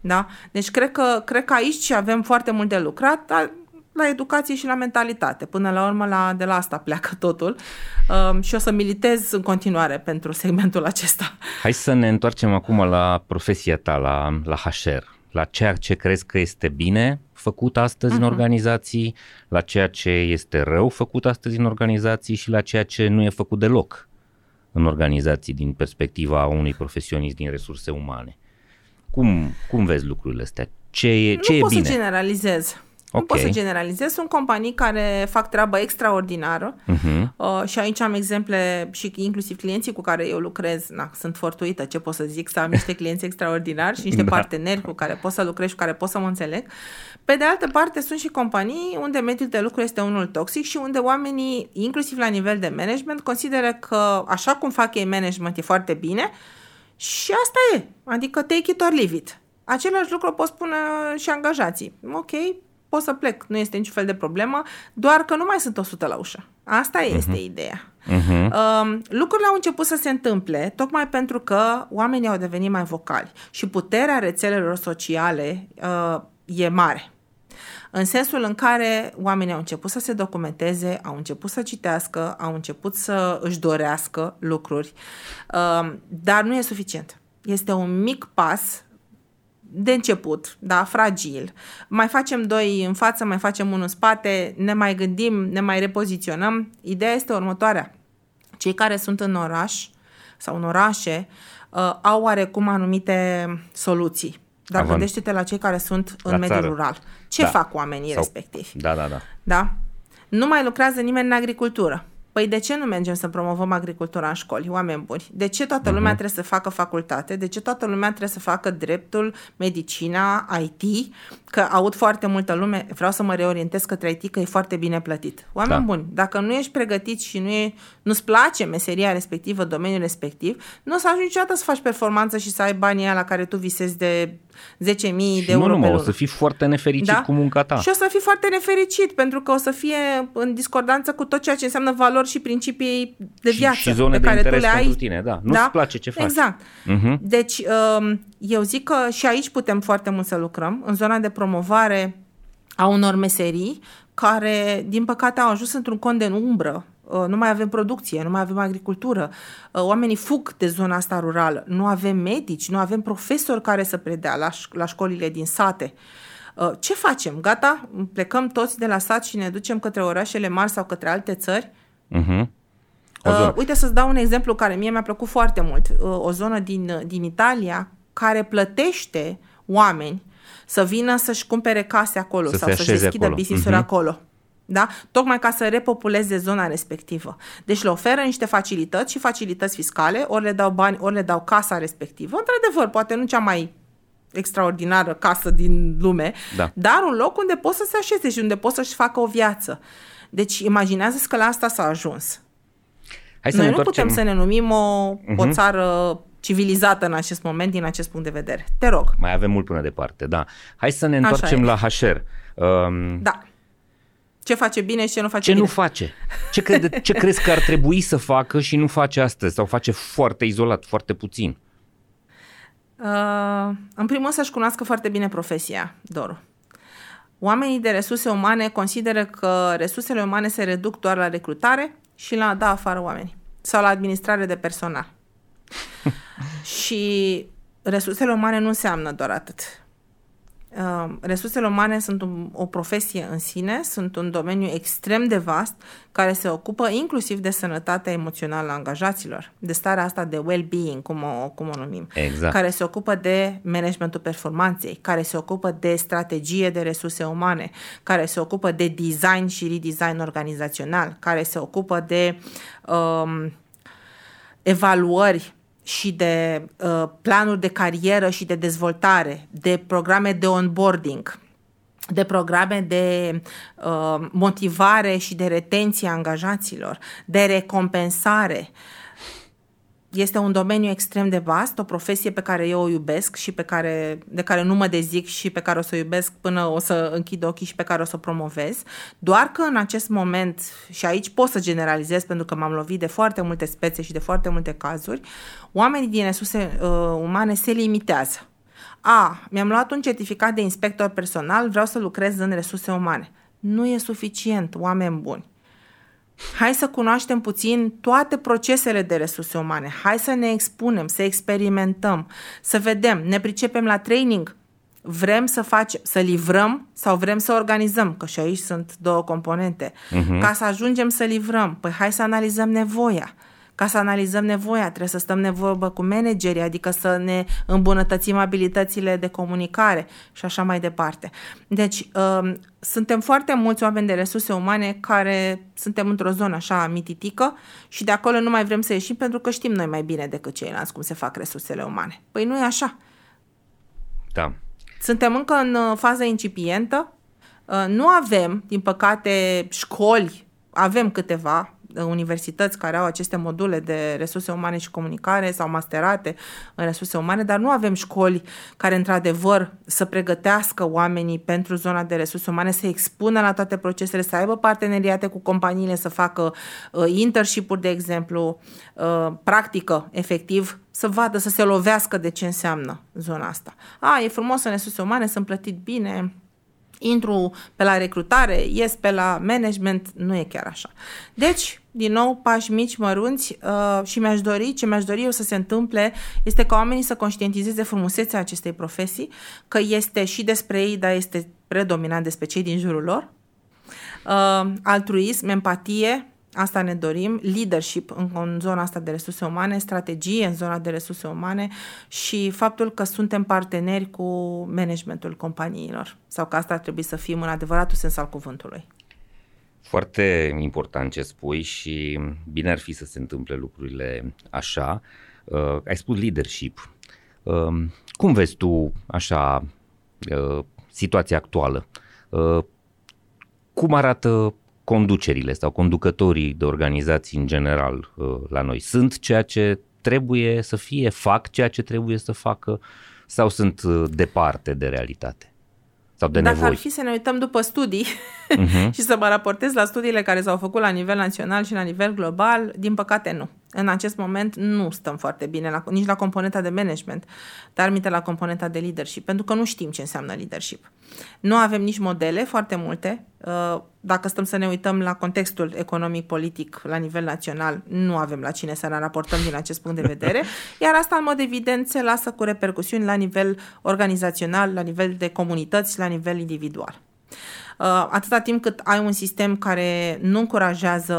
[SPEAKER 1] Da? Deci cred că, cred că aici avem foarte mult de lucrat, dar la educație și la mentalitate. Până la urmă, la, de la asta pleacă totul um, și o să militez în continuare pentru segmentul acesta.
[SPEAKER 3] Hai să ne întoarcem acum la profesia ta, la, la HR, la ceea ce crezi că este bine făcut astăzi uh-huh. în organizații, la ceea ce este rău făcut astăzi în organizații și la ceea ce nu e făcut deloc în organizații din perspectiva unui profesionist din resurse umane. Cum, cum vezi lucrurile astea? Ce e, ce
[SPEAKER 1] nu
[SPEAKER 3] e
[SPEAKER 1] pot
[SPEAKER 3] bine?
[SPEAKER 1] să generalizez. Nu
[SPEAKER 3] Ok.
[SPEAKER 1] pot să generalizez. Sunt companii care fac treabă extraordinară
[SPEAKER 3] Uh-huh.
[SPEAKER 1] uh, și aici am exemple și inclusiv clienții cu care eu lucrez. Na, sunt fortuită, ce pot să zic, să am niște clienți extraordinari și niște
[SPEAKER 3] Da.
[SPEAKER 1] parteneri cu care pot să lucrez și cu care pot să mă înțeleg. Pe de altă parte, sunt și companii unde mediul de lucru este unul toxic și unde oamenii, inclusiv la nivel de management, consideră că așa cum fac ei management e foarte bine și asta e. Adică take it or leave it. Același lucru pot spune și angajații. Ok, pot să plec, nu este niciun fel de problemă, doar că nu mai sunt 100 la ușă. Asta este ideea.
[SPEAKER 3] Uh-huh.
[SPEAKER 1] Um, lucrurile au început să se întâmple tocmai pentru că oamenii au devenit mai vocali și puterea rețelelor sociale uh, e mare. În sensul în care oamenii au început să se documenteze, au început să citească, au început să își dorească lucruri, um, dar nu e suficient. Este un mic pas de început, da, fragil. Mai facem doi în față, mai facem unul în spate, ne mai gândim, ne mai repoziționăm. Ideea este următoarea. Cei care sunt în oraș sau în orașe uh, au oarecum anumite soluții. Dar
[SPEAKER 3] Având-
[SPEAKER 1] gândește-te la cei care sunt în
[SPEAKER 3] La
[SPEAKER 1] mediul
[SPEAKER 3] țară.
[SPEAKER 1] rural. Ce
[SPEAKER 3] Da.
[SPEAKER 1] fac oamenii
[SPEAKER 3] Sau-
[SPEAKER 1] respectivi?
[SPEAKER 3] Da, da, da.
[SPEAKER 1] Da? Nu mai lucrează nimeni în agricultură. Păi de ce nu mergem să promovăm agricultura în școli, oameni buni? De ce toată lumea trebuie să facă facultate? De ce toată lumea trebuie să facă dreptul, medicina, IT? Că aud foarte multă lume, vreau să mă reorientez către IT, că e foarte bine plătit. Oameni
[SPEAKER 3] Da.
[SPEAKER 1] buni, dacă nu ești pregătit și nu e, nu-ți place meseria respectivă, domeniul respectiv, nu o să ajungi niciodată să faci performanță și să ai banii aia la care tu visezi de 10.000
[SPEAKER 3] Și
[SPEAKER 1] de
[SPEAKER 3] nu
[SPEAKER 1] euro pe
[SPEAKER 3] numai, o
[SPEAKER 1] lună.
[SPEAKER 3] să fii foarte nefericit
[SPEAKER 1] Da?
[SPEAKER 3] cu munca ta.
[SPEAKER 1] Și o să fii foarte nefericit, pentru că o să fie în discordanță cu tot ceea ce înseamnă valori și principii de
[SPEAKER 3] Și-
[SPEAKER 1] viață
[SPEAKER 3] și zone
[SPEAKER 1] pe
[SPEAKER 3] de
[SPEAKER 1] care tu
[SPEAKER 3] interes
[SPEAKER 1] le ai.
[SPEAKER 3] pentru tine, da. Nu-ți place ce faci.
[SPEAKER 1] Exact.
[SPEAKER 3] Mhm.
[SPEAKER 1] Deci, um, eu zic că și aici putem foarte mult să lucrăm, în zona de promovare a unor meserii care, din păcate, au ajuns într-un cont de umbră. Uh, Nu mai avem producție, nu mai avem agricultură. Uh, Oamenii fug de zona asta rurală. Nu avem medici, nu avem profesori care să predea la, ș- la școlile din sate. Uh, Ce facem? Gata? Plecăm toți de la sat și ne ducem către orașele mari sau către alte țări?
[SPEAKER 3] Mhm. O zonă.
[SPEAKER 1] Uh, uite să-ți dau un exemplu care mie mi-a plăcut foarte mult. Uh, o zonă din, din Italia care plătește oameni să vină să-și cumpere case acolo
[SPEAKER 3] Să
[SPEAKER 1] sau
[SPEAKER 3] se
[SPEAKER 1] să-și
[SPEAKER 3] așeze
[SPEAKER 1] deschidă
[SPEAKER 3] acolo.
[SPEAKER 1] business-uri
[SPEAKER 3] Mhm.
[SPEAKER 1] acolo. Da? Tocmai ca să repopuleze zona respectivă. Deci le oferă niște facilități și facilități fiscale, ori le dau bani, ori le dau casa respectivă. Într-adevăr, poate nu cea mai extraordinară casă din lume,
[SPEAKER 3] Da.
[SPEAKER 1] dar un loc unde pot să se așeze și unde pot să-și facă o viață. Deci imaginează că la asta s-a ajuns.
[SPEAKER 3] Hai să
[SPEAKER 1] Noi
[SPEAKER 3] ne
[SPEAKER 1] nu
[SPEAKER 3] întoarcem.
[SPEAKER 1] putem să ne numim o, o
[SPEAKER 3] Mhm.
[SPEAKER 1] țară civilizată în acest moment, din acest punct de vedere. Te rog.
[SPEAKER 3] Mai avem mult până departe, da. Hai să ne
[SPEAKER 1] Așa
[SPEAKER 3] întoarcem
[SPEAKER 1] e.
[SPEAKER 3] la HR. Um,
[SPEAKER 1] Da. Ce face bine și ce nu face
[SPEAKER 3] Ce
[SPEAKER 1] bine.
[SPEAKER 3] nu face? Ce, crede, ce crezi că ar trebui să facă și nu face astăzi? Sau face foarte izolat, foarte puțin?
[SPEAKER 1] Uh, în primul rând să-și cunoască foarte bine profesia, Doru. Oamenii de resurse umane consideră că resursele umane se reduc doar la recrutare și la a da afară oameni sau la administrare de personal. și resursele umane nu înseamnă doar atât. Uh, resursele umane sunt un, o profesie în sine, sunt un domeniu extrem de vast care se ocupă inclusiv de sănătatea emoțională a angajaților, de starea asta de well-being, cum o, cum o numim,
[SPEAKER 3] Exact.
[SPEAKER 1] care se ocupă de managementul performanței, care se ocupă de strategie de resurse umane, care se ocupă de design și redesign organizațional, care se ocupă de um, evaluări și de uh, planuri de carieră și de dezvoltare, de programe de onboarding, de programe de uh, motivare și de retenție a angajaților, de recompensare. Este un domeniu extrem de vast, o profesie pe care eu o iubesc și pe care, de care nu mă dezic și pe care o să o iubesc până o să închid ochii și pe care o să o promovez. Doar că în acest moment, și aici pot să generalizez pentru că m-am lovit de foarte multe spețe și de foarte multe cazuri, oamenii din resurse uh, umane se limitează. A, mi-am luat un certificat de inspector personal, vreau să lucrez în resurse umane. Nu e suficient, oameni buni. Hai să cunoaștem puțin toate procesele de resurse umane. Hai să ne expunem, să experimentăm, să vedem, ne pricepem la training, vrem să facem, să livrăm sau vrem să organizăm, că și aici sunt două componente. Uh-huh. Ca să ajungem să livrăm, păi hai să analizăm nevoia. Ca să analizăm nevoia, trebuie să stăm nevoie cu managerii, adică să ne îmbunătățim abilitățile de comunicare și așa mai departe. Deci, um, suntem foarte mulți oameni de resurse umane care suntem într-o zonă așa mititică și de acolo nu mai vrem să ieșim pentru că știm noi mai bine decât ceilalți cum se fac resursele umane. Păi nu e așa.
[SPEAKER 3] Da.
[SPEAKER 1] Suntem încă în uh, fază incipientă. Uh, Nu avem, din păcate, școli, avem câteva uh, universități care au aceste module de resurse umane și comunicare sau masterate în resurse umane, dar nu avem școli care, într-adevăr, să pregătească oamenii pentru zona de resurse umane, să expună la toate procesele, să aibă parteneriate cu companiile, să facă uh, internship-uri, de exemplu, uh, practică, efectiv, să vadă, să se lovească de ce înseamnă zona asta. A, e frumos în resurse umane, sunt plătit bine, intru pe la recrutare, ies pe la management, nu e chiar așa. Deci, din nou, pași mici, mărunți uh, și mi-aș dori, ce mi-aș dori eu să se întâmple este ca oamenii să conștientizeze frumusețea acestei profesii, că este și despre ei, dar este predominant despre cei din jurul lor. Uh, altruism, empatie, asta ne dorim, leadership în, în zona asta de resurse umane, strategie în zona de resurse umane și faptul că suntem parteneri cu managementul companiilor sau că asta ar trebui să fim în adevăratul sens al cuvântului.
[SPEAKER 3] Foarte important ce spui și bine ar fi să se întâmple lucrurile așa. Uh, ai spus leadership. Uh, cum vezi tu așa uh, situația actuală? Uh, cum arată conducerile sau conducătorii de organizații în general uh, la noi? Sunt ceea ce trebuie să fie, fac ceea ce trebuie să facă sau sunt uh, departe de realitate? Sau de
[SPEAKER 1] Dacă
[SPEAKER 3] nevoi?
[SPEAKER 1] ar fi să ne uităm după studii uh-huh. și să mă raportez la studiile care s-au făcut la nivel național și la nivel global, din păcate nu. În acest moment nu stăm foarte bine la, nici la componenta de management, dar minte la componenta de leadership, pentru că nu știm ce înseamnă leadership. Nu avem nici modele, foarte multe. Dacă stăm să ne uităm la contextul economic-politic la nivel național, nu avem la cine să ne raportăm din acest punct de vedere, iar asta, în mod evident, se lasă cu repercusiuni la nivel organizațional, la nivel de comunități, la nivel individual. Atâta timp cât ai un sistem care nu încurajează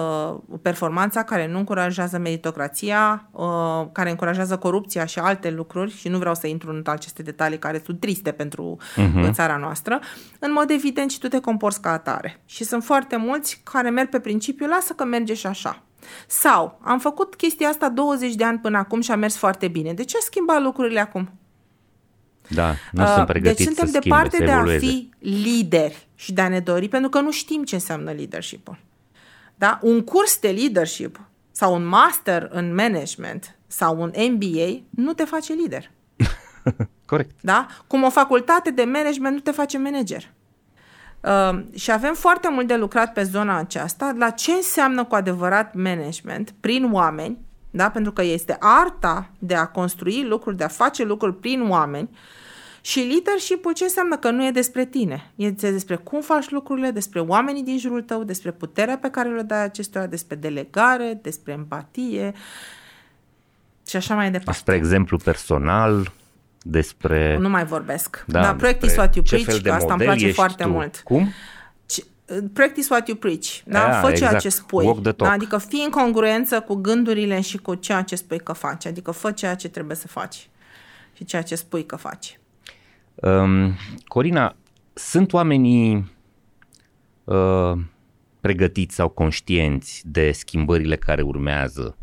[SPEAKER 1] performanța, care nu încurajează meritocrația, care încurajează corupția și alte lucruri, și nu vreau să intru în aceste detalii care sunt triste pentru uh-huh. țara noastră, în mod evident și tu te comporți ca atare. Și sunt foarte mulți care merg pe principiu, lasă că merge și așa. Sau, am făcut chestia asta 20 de ani până acum și a mers foarte bine. De ce schimba lucrurile acum?
[SPEAKER 3] Da, nu uh, sunt pregătiți
[SPEAKER 1] Deci suntem
[SPEAKER 3] să schimbe,
[SPEAKER 1] departe
[SPEAKER 3] să
[SPEAKER 1] de a
[SPEAKER 3] evolueze.
[SPEAKER 1] fi lideri și de a ne dori, pentru că nu știm ce înseamnă leadership-ul. Da? Un curs de leadership sau un master în management sau un MBA nu te face lider.
[SPEAKER 3] Corect.
[SPEAKER 1] Da? Cum o facultate de management nu te face manager. Uh, și avem foarte mult de lucrat pe zona aceasta, la ce înseamnă cu adevărat management prin oameni, da? pentru că este arta de a construi lucruri, de a face lucruri prin oameni și leadership ce înseamnă că nu e despre tine, e despre cum faci lucrurile, despre oamenii din jurul tău, despre puterea pe care le dai acestora, despre delegare, despre empatie și așa mai departe.
[SPEAKER 3] Despre exemplu personal, despre...
[SPEAKER 1] Nu mai vorbesc.
[SPEAKER 3] Da,
[SPEAKER 1] Da, practice
[SPEAKER 3] despre
[SPEAKER 1] what you
[SPEAKER 3] ce
[SPEAKER 1] preach,
[SPEAKER 3] fel de
[SPEAKER 1] că asta îmi
[SPEAKER 3] model
[SPEAKER 1] place
[SPEAKER 3] ești
[SPEAKER 1] foarte
[SPEAKER 3] tu.
[SPEAKER 1] mult.
[SPEAKER 3] Cum?
[SPEAKER 1] Ce- Practice what you preach. Da?
[SPEAKER 3] Da,
[SPEAKER 1] Fă ceea
[SPEAKER 3] exact.
[SPEAKER 1] ce spui.
[SPEAKER 3] Walk the talk.
[SPEAKER 1] Da? Adică fii în congruență cu gândurile și cu ceea ce spui că faci. Adică fă ceea ce trebuie să faci și ceea ce spui că faci.
[SPEAKER 3] Um, Corina, sunt oamenii uh, pregătiți sau conștienți de schimbările care urmează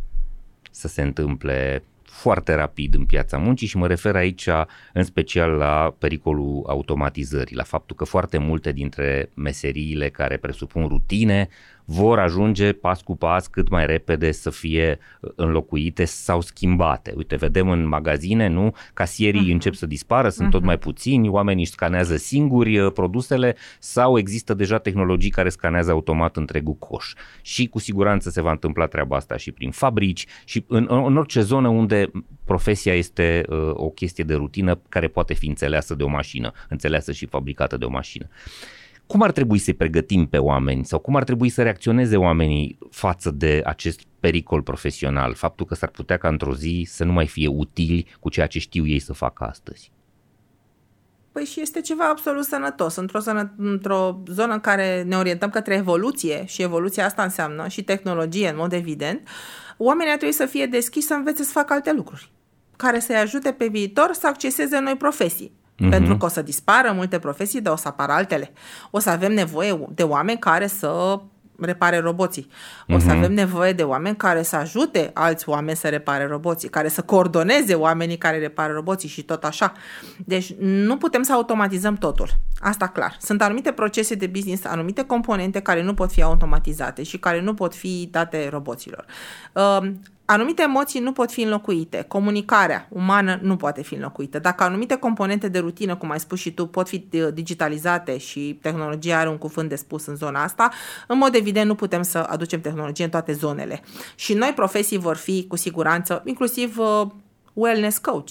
[SPEAKER 3] să se întâmple foarte rapid în piața muncii și mă refer aici în special la pericolul automatizării, la faptul că foarte multe dintre meseriile care presupun rutine vor ajunge pas cu pas cât mai repede să fie înlocuite sau schimbate. Uite, vedem în magazine, nu? Casierii uh-huh. încep să dispară, sunt uh-huh. tot mai puțini, oamenii își scanează singuri uh, produsele sau există deja tehnologii care scanează automat întregul coș. Și cu siguranță se va întâmpla treaba asta și prin fabrici și în, în orice zonă unde profesia este uh, o chestie de rutină care poate fi înțeleasă de o mașină, înțeleasă și fabricată de o mașină. Cum ar trebui să-i pregătim pe oameni sau cum ar trebui să reacționeze oamenii față de acest pericol profesional, faptul că s-ar putea ca într-o zi să nu mai fie utili cu ceea ce știu ei să facă astăzi?
[SPEAKER 1] Păi și este ceva absolut sănătos. Într-o, sănă, într-o zonă în care ne orientăm către evoluție și evoluția asta înseamnă și tehnologie, în mod evident, oamenii ar trebui să fie deschiși să învețe să facă alte lucruri care să-i ajute pe viitor să acceseze noi profesii. Uh-huh. Pentru că o să dispară multe profesii, dar o să apară altele. O să avem nevoie de oameni care să repare roboții. O să
[SPEAKER 3] Mhm.
[SPEAKER 1] avem nevoie de oameni care să ajute alți oameni să repare roboții, care să coordoneze oamenii care repară roboții și tot așa. Deci nu putem să automatizăm totul. Asta clar. Sunt anumite procese de business, anumite componente care nu pot fi automatizate și care nu pot fi date roboților. Uh, Anumite emoții nu pot fi înlocuite. Comunicarea umană nu poate fi înlocuită. Dacă anumite componente de rutină, cum ai spus și tu, pot fi uh, digitalizate și tehnologia are un cuvânt de spus în zona asta, în mod evident nu putem să aducem tehnologie în toate zonele. Și noi profesii vor fi cu siguranță, inclusiv uh, wellness coach,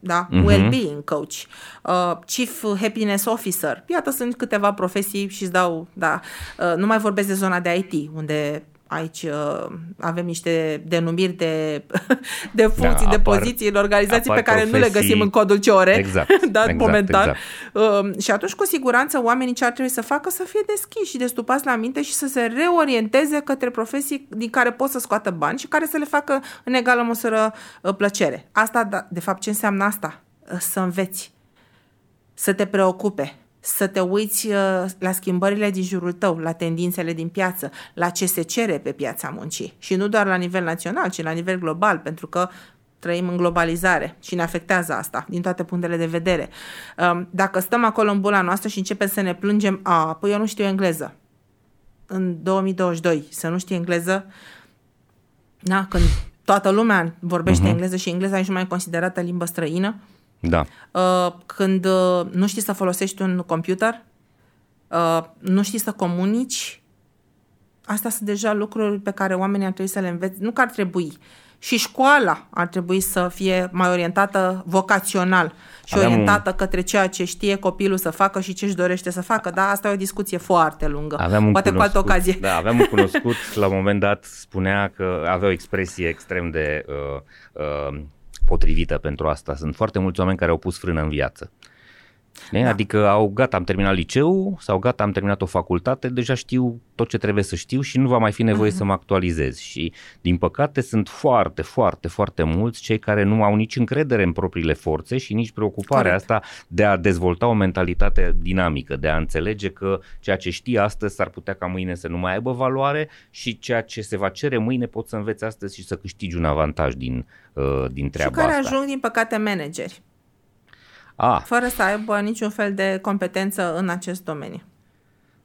[SPEAKER 1] da? Uh-huh. well-being coach, uh, chief happiness officer. Iată, sunt câteva profesii și îți dau, da, uh, nu mai vorbesc de zona de IT, unde aici uh, avem niște denumiri de, de funcții,
[SPEAKER 3] Da,
[SPEAKER 1] de
[SPEAKER 3] apar-
[SPEAKER 1] poziții în organizații pe
[SPEAKER 3] apar
[SPEAKER 1] care nu le
[SPEAKER 3] profesii-
[SPEAKER 1] găsim în codul COR,
[SPEAKER 3] Exact,
[SPEAKER 1] da,
[SPEAKER 3] exact,
[SPEAKER 1] momentan.
[SPEAKER 3] exact.
[SPEAKER 1] Uh, și atunci, cu siguranță, oamenii ce ar trebui să facă să fie deschiși și destupați la minte și să se reorienteze către profesii din care pot să scoată bani și care să le facă în egală măsură uh, plăcere. Asta, da, de fapt, ce înseamnă asta? Uh, Să înveți, să te preocupe, să te uiți uh, la schimbările din jurul tău, la tendințele din piață, la ce se cere pe piața muncii. Și nu doar la nivel național, ci la nivel global, pentru că trăim în globalizare și ne afectează asta din toate punctele de vedere. Um, Dacă stăm acolo în bula noastră și începem să ne plângem, a, păi eu nu știu engleză. În 2022 să nu știi engleză, na, când toată lumea vorbește uh-huh. engleză și engleza nici nu mai e considerată limbă străină,
[SPEAKER 3] Da.
[SPEAKER 1] Uh, când uh, nu știi să folosești un computer, uh, nu știi să comunici, astea sunt deja lucruri pe care oamenii ar trebui să le învețe. Nu că ar trebui. Și școala ar trebui să fie mai orientată vocațional și
[SPEAKER 3] Aveam
[SPEAKER 1] orientată către ceea ce știe copilul să facă și ce își dorește să facă. Da, asta e o discuție foarte lungă.
[SPEAKER 3] Aveam un
[SPEAKER 1] Poate cu altă
[SPEAKER 3] cunoscut-
[SPEAKER 1] ocazie.
[SPEAKER 3] Da, aveam un cunoscut, la un moment dat spunea că avea o expresie extrem de uh, uh, potrivită pentru asta. Sunt foarte mulți oameni care au pus frână în viață. Da. Adică au gata, am terminat liceu sau gata, am terminat o facultate, deja știu tot ce trebuie să știu și nu va mai fi nevoie uh-huh. să mă actualizez. Și din păcate sunt foarte, foarte, foarte mulți cei care nu au nici încredere în propriile forțe și nici preocuparea Corect. asta de a dezvolta o mentalitate dinamică, de a înțelege că ceea ce știi astăzi s-ar putea ca mâine să nu mai aibă valoare și ceea ce se va cere mâine poți să înveți astăzi și să câștigi un avantaj din, uh, din treaba
[SPEAKER 1] asta. Și care
[SPEAKER 3] asta.
[SPEAKER 1] ajung, din păcate, manageri.
[SPEAKER 3] A.
[SPEAKER 1] Fără să aibă niciun fel de competență în acest domeniu.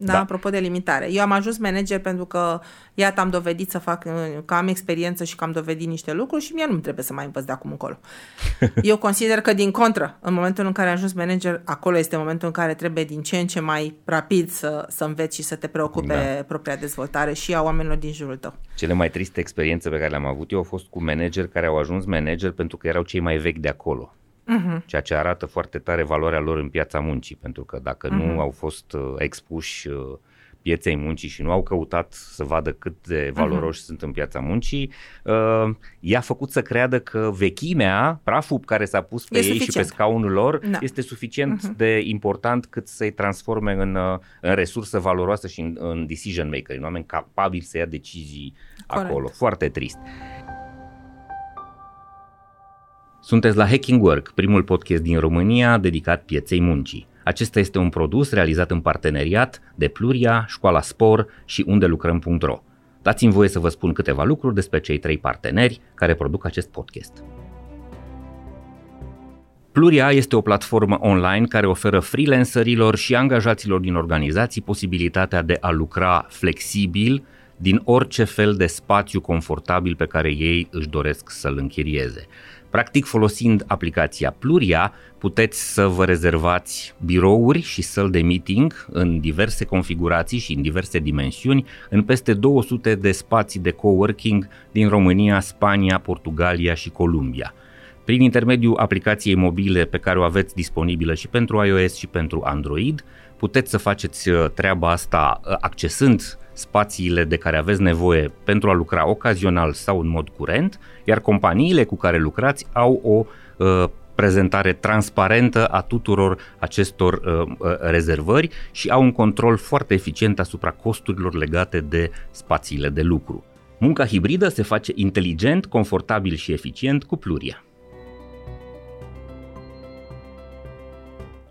[SPEAKER 1] Da, da, apropo de limitare. Eu am ajuns manager pentru că, iată, am dovedit să fac, că am experiență și că am dovedit niște lucruri și mie nu trebuie să mai învăț de acum încolo. Eu consider că, din contră, în momentul în care am ajuns manager, acolo este momentul în care trebuie din ce în ce mai rapid să, să înveți și să te preocupe da. propria dezvoltare și a oamenilor din jurul tău.
[SPEAKER 3] Cele mai triste experiențe pe care le-am avut eu au fost cu manageri care au ajuns manager pentru că erau cei mai vechi de acolo uh-huh. ceea ce arată foarte tare valoarea lor în piața muncii, pentru că dacă uh-huh. nu au fost uh, expuși uh, pieței muncii și nu au căutat să vadă cât de mhm. valoroși uh-huh. sunt în piața muncii, uh, i-a făcut să creadă că vechimea, praful care s-a pus pe e ei suficient. și pe scaunul lor, da. este suficient uh-huh. de important cât să-i transforme în, uh, în resursă valoroasă și în, în decision maker, în oameni capabili să ia decizii Corect. acolo. Foarte trist. Sunteți la Hacking Work, primul podcast din România dedicat pieței muncii. Acesta este un produs realizat în parteneriat de Pluria, Școala Spor și unde lucrăm.ro. Dați-mi voie să vă spun câteva lucruri despre cei trei parteneri care produc acest podcast. Pluria este o platformă online care oferă freelancerilor și angajaților din organizații posibilitatea de a lucra flexibil din orice fel de spațiu confortabil pe care ei își doresc să-l închirieze. Practic, folosind aplicația Pluria, puteți să vă rezervați birouri și săli de meeting în diverse configurații și în diverse dimensiuni în peste 200 de spații de coworking din România, Spania, Portugalia și Columbia. Prin intermediul aplicației mobile pe care o aveți disponibilă și pentru iOS și pentru Android, puteți să faceți uh, treaba asta uh, accesând spațiile de care aveți nevoie pentru a lucra ocazional sau în mod curent, iar companiile cu care lucrați au o uh, prezentare transparentă a tuturor acestor uh, uh, rezervări și au un control foarte eficient asupra costurilor legate de spațiile de lucru. Munca hibridă se face inteligent, confortabil și eficient cu Pluria.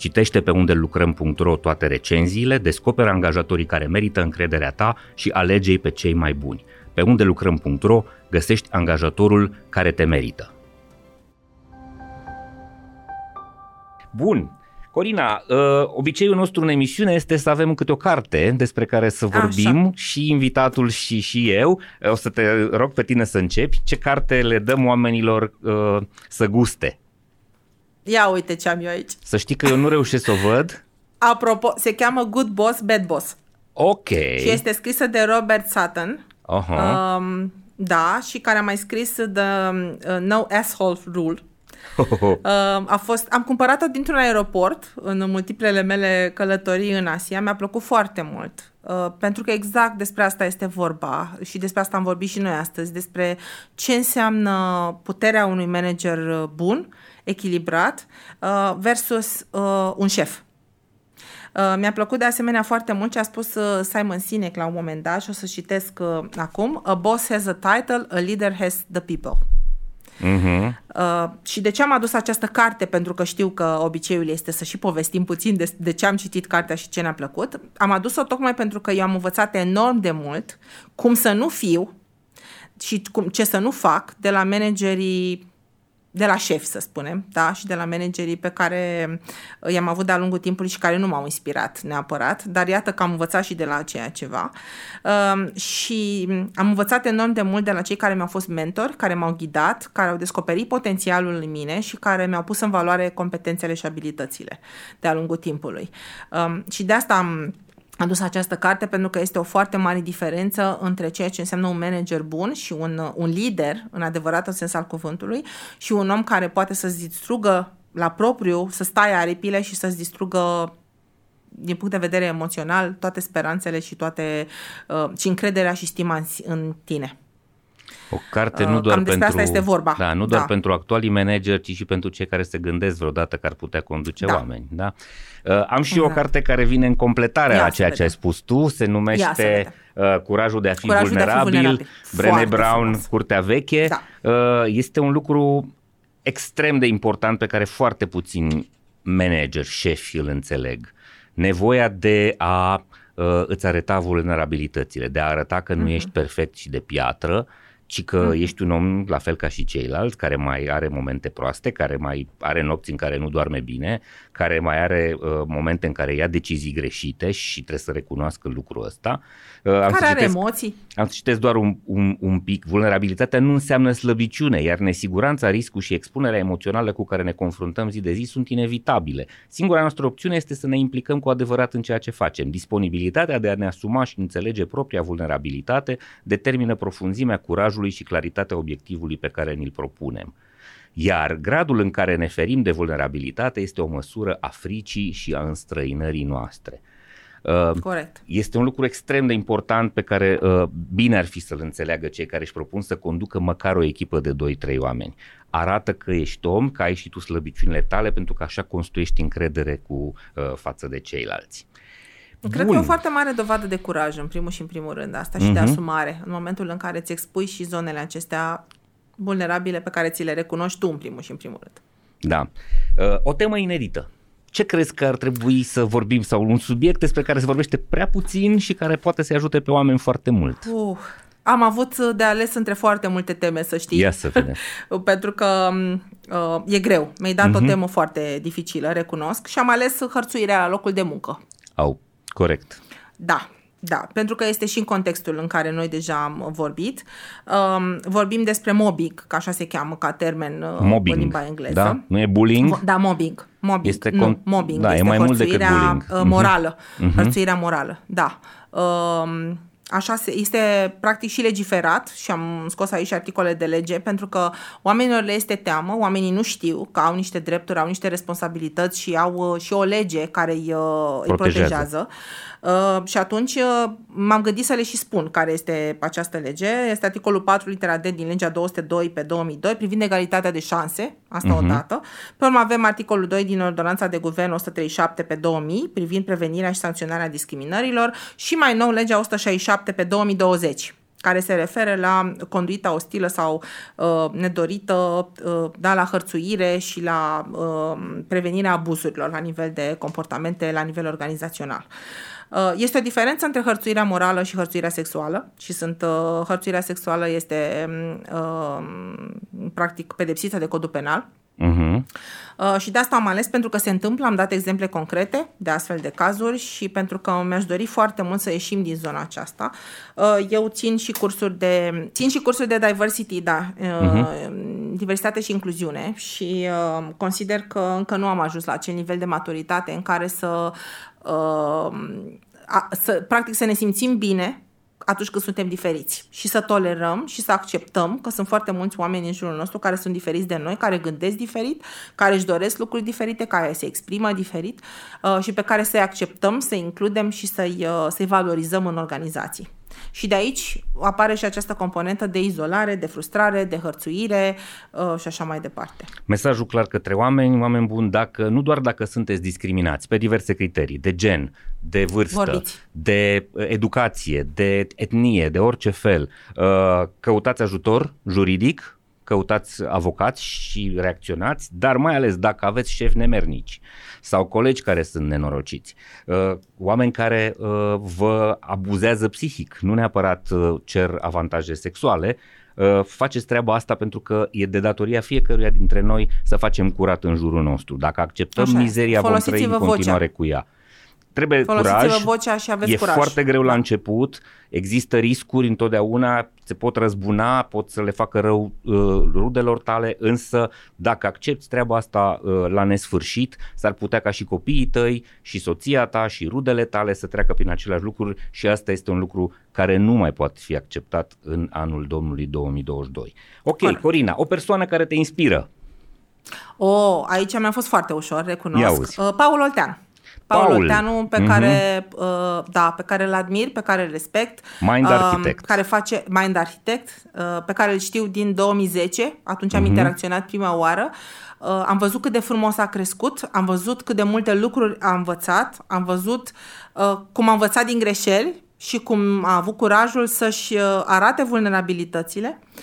[SPEAKER 3] Citește pe unde lucrăm.ro toate recenziile, descoperă angajatorii care merită încrederea ta și alege pe cei mai buni. Pe unde lucrăm.ro găsești angajatorul care te merită. Bun, Corina, uh, obiceiul nostru în emisiune este să avem câte o carte despre care să vorbim Așa. și invitatul și, și eu. O să te rog pe tine să începi. Ce carte le dăm oamenilor uh, să guste?
[SPEAKER 1] Ia uite ce am eu aici.
[SPEAKER 3] Să știi că eu nu reușesc să o văd.
[SPEAKER 1] Apropo, se cheamă Good Boss, Bad Boss.
[SPEAKER 3] Ok.
[SPEAKER 1] Și este scrisă de Robert Sutton.
[SPEAKER 3] Uh-huh. Um,
[SPEAKER 1] da, și care a mai scris The uh, No Asshole Rule. Uh, a fost, am cumpărat-o dintr-un aeroport în multiplele mele călătorii în Asia, mi-a plăcut foarte mult. Uh, pentru că exact despre asta este vorba și despre asta am vorbit și noi astăzi, despre ce înseamnă puterea unui manager uh, bun, echilibrat, uh, versus un șef. Mi-a plăcut de asemenea foarte mult ce a spus Simon Sinek la un moment dat și o să citesc acum. A boss has a title, a leader has the people. Uh-huh. Uh, și de ce am adus această carte? Pentru că știu că obiceiul este să și povestim puțin de, de ce am citit cartea și ce ne-a plăcut. Am adus-o tocmai pentru că eu am învățat enorm de mult cum să nu fiu și cum, ce să nu fac de la managerii de la șef, să spunem, da, și de la managerii pe care uh, i-am avut de-a lungul timpului și care nu m-au inspirat neapărat, dar iată că am învățat și de la aceea ceva. Uh, și am învățat enorm de mult de la cei care mi-au fost mentori, care m-au ghidat, care au descoperit potențialul în mine și care mi-au pus în valoare competențele și abilitățile de-a lungul timpului. Uh, și de asta am am dus această carte pentru că este o foarte mare diferență între ceea ce înseamnă un manager bun și un, un lider, în adevăratul sens al cuvântului, și un om care poate să-ți distrugă la propriu, să stai aripile și să-ți distrugă din punct de vedere emoțional toate speranțele și toate uh, și încrederea și stima în tine.
[SPEAKER 3] O carte nu uh, doar
[SPEAKER 1] Cam
[SPEAKER 3] pentru
[SPEAKER 1] asta este vorba.
[SPEAKER 3] Da, nu doar da. pentru actualii manageri, ci și pentru cei care se gândesc vreodată că ar putea conduce da. oameni, da? Uh, am și da. o carte care vine în completare a ceea ce ai spus tu, se numește uh, Curajul de a fi Curajul vulnerabil, de a fi vulnerabil. Brené Brown, frumos. Curtea veche. Da. Uh, este un lucru extrem de important pe care foarte puțini manageri, șefi îl înțeleg. Nevoia de a uh, îți arăta vulnerabilitățile, de a arăta că nu uh-huh. ești perfect și de piatră, ci că mm. ești un om la fel ca și ceilalți, care mai are momente proaste, care mai are nopți în care nu doarme bine, care mai are uh, momente în care ia decizii greșite și trebuie să recunoască lucrul ăsta.
[SPEAKER 1] Uh, am care să citesc, are emoții.
[SPEAKER 3] Am să citesc doar un, un, un pic. Vulnerabilitatea nu înseamnă slăbiciune, iar nesiguranța, riscul și expunerea emoțională cu care ne confruntăm zi de zi sunt inevitabile. Singura noastră opțiune este să ne implicăm cu adevărat în ceea ce facem. Disponibilitatea de a ne asuma și înțelege propria vulnerabilitate determină profunzimea curajului și claritatea obiectivului pe care ni-l propunem. Iar gradul în care ne ferim de vulnerabilitate este o măsură a fricii și a înstrăinării noastre.
[SPEAKER 1] Uh, Corect.
[SPEAKER 3] Este un lucru extrem de important pe care uh, bine ar fi să-l înțeleagă cei care își propun să conducă măcar o echipă de 2-3 oameni. Arată că ești om, că ai și tu slăbiciunile tale, pentru că așa construiești încredere cu uh, față de ceilalți.
[SPEAKER 1] Cred Bun. că e o foarte mare dovadă de curaj, în primul și în primul rând, asta și uh-huh. de mhm. asumare. În momentul în care îți expui și zonele acestea vulnerabile pe care ți le recunoști tu în primul și în primul rând.
[SPEAKER 3] Da. O temă inedită ce crezi că ar trebui să vorbim sau un subiect despre care se vorbește prea puțin și care poate să ajute pe oameni foarte mult?
[SPEAKER 1] Uh, am avut de ales între foarte multe teme, să știi.
[SPEAKER 3] Ia să vedem.
[SPEAKER 1] Pentru că uh, e greu. Mi-ai dat uh-huh. o mhm. temă foarte dificilă, recunosc, și am ales hărțuirea la locul de muncă.
[SPEAKER 3] Au, corect.
[SPEAKER 1] Da. Da, pentru că este și în contextul în care noi deja am vorbit. Um, vorbim despre mobbing, ca așa se cheamă ca termen uh, mobbing, în limba engleză.
[SPEAKER 3] Da? Nu e bullying?
[SPEAKER 1] Da, mobbing. mobbing. Este con- nu, mobbing. Da, este e mai mult decât bullying. Uh, morală. Uh-huh. Hărțuirea morală, da. Um, Așa se, este practic și legiferat și am scos aici articole de lege pentru că oamenilor le este teamă, oamenii nu știu că au niște drepturi, au niște responsabilități și au uh, și o lege care îi, protejează. îi protejează. Uh, și atunci uh, m-am gândit să le și spun care este această lege. Este articolul 4 litera D din legea 202 pe 2002 privind egalitatea de șanse, asta uh-huh. odată. Pe urmă avem articolul 2 din ordonanța de guvern 137 pe 2000 privind prevenirea și sancționarea discriminărilor și mai nou legea 167 pe 2020 care se referă la conduita ostilă sau uh, nedorită, uh, da, la hărțuire și la uh, prevenirea abuzurilor la nivel de comportamente, la nivel organizațional. Uh, este o diferență între hărțuirea morală și hărțuirea sexuală și sunt uh, hărțuirea sexuală este uh, practic pedepsită de codul penal. Uh-huh. Uh, și de asta am ales pentru că se întâmplă, am dat exemple concrete de astfel de cazuri și pentru că mi-aș dori foarte mult să ieșim din zona aceasta. Uh, eu țin și cursuri de țin și cursuri de diversity, da, uh, uh-huh. diversitate și incluziune și uh, consider că încă nu am ajuns la acel nivel de maturitate în care să uh, a, să, practic să ne simțim bine atunci când suntem diferiți și să tolerăm și să acceptăm că sunt foarte mulți oameni în jurul nostru care sunt diferiți de noi, care gândesc diferit, care își doresc lucruri diferite, care se exprimă diferit uh, și pe care să-i acceptăm, să-i includem și să-i, uh, să-i valorizăm în organizații. Și de aici apare și această componentă de izolare, de frustrare, de hărțuire uh, și așa mai departe.
[SPEAKER 3] Mesajul clar către oameni, oameni buni, dacă, nu doar dacă sunteți discriminați pe diverse criterii, de gen, de vârstă,
[SPEAKER 1] Vorbiți.
[SPEAKER 3] de uh, educație, de etnie, de orice fel, uh, căutați ajutor juridic, căutați avocați și reacționați, dar mai ales dacă aveți șefi nemernici sau colegi care sunt nenorociți, uh, oameni care uh, vă abuzează psihic, nu neapărat uh, cer avantaje sexuale, faceți treaba asta pentru că e de datoria fiecăruia dintre noi să facem curat în jurul nostru. Dacă acceptăm
[SPEAKER 1] Așa
[SPEAKER 3] mizeria, vom trăi în continuare
[SPEAKER 1] vocea.
[SPEAKER 3] cu ea trebuie
[SPEAKER 1] Folosiți-vă
[SPEAKER 3] curaj,
[SPEAKER 1] vocea și aveți
[SPEAKER 3] e
[SPEAKER 1] curaj.
[SPEAKER 3] foarte greu la început, există riscuri întotdeauna, se pot răzbuna, pot să le facă rău uh, rudelor tale, însă dacă accepti treaba asta uh, la nesfârșit, s-ar putea ca și copiii tăi și soția ta și rudele tale să treacă prin aceleași lucruri și asta este un lucru care nu mai poate fi acceptat în anul Domnului 2022. Ok,
[SPEAKER 1] Corect.
[SPEAKER 3] Corina, o persoană care te inspiră.
[SPEAKER 1] O, aici mi-a fost foarte ușor,
[SPEAKER 3] Ia
[SPEAKER 1] recunosc.
[SPEAKER 3] auzi.
[SPEAKER 1] Uh, Paul Olteanu. Paul,
[SPEAKER 3] Paul.
[SPEAKER 1] Olteanu, pe
[SPEAKER 3] Mhm.
[SPEAKER 1] care, uh, da, pe care îl admir, pe care îl respect.
[SPEAKER 3] Mind
[SPEAKER 1] um,
[SPEAKER 3] Architect.
[SPEAKER 1] Care face Mind Architect, uh, pe care îl știu din 2010, atunci am interacționat prima oară. Uh, am văzut cât de frumos a crescut, am văzut cât de multe lucruri a învățat, am văzut uh, cum a învățat din greșeli și cum a avut curajul să-și uh, arate vulnerabilitățile. Uh,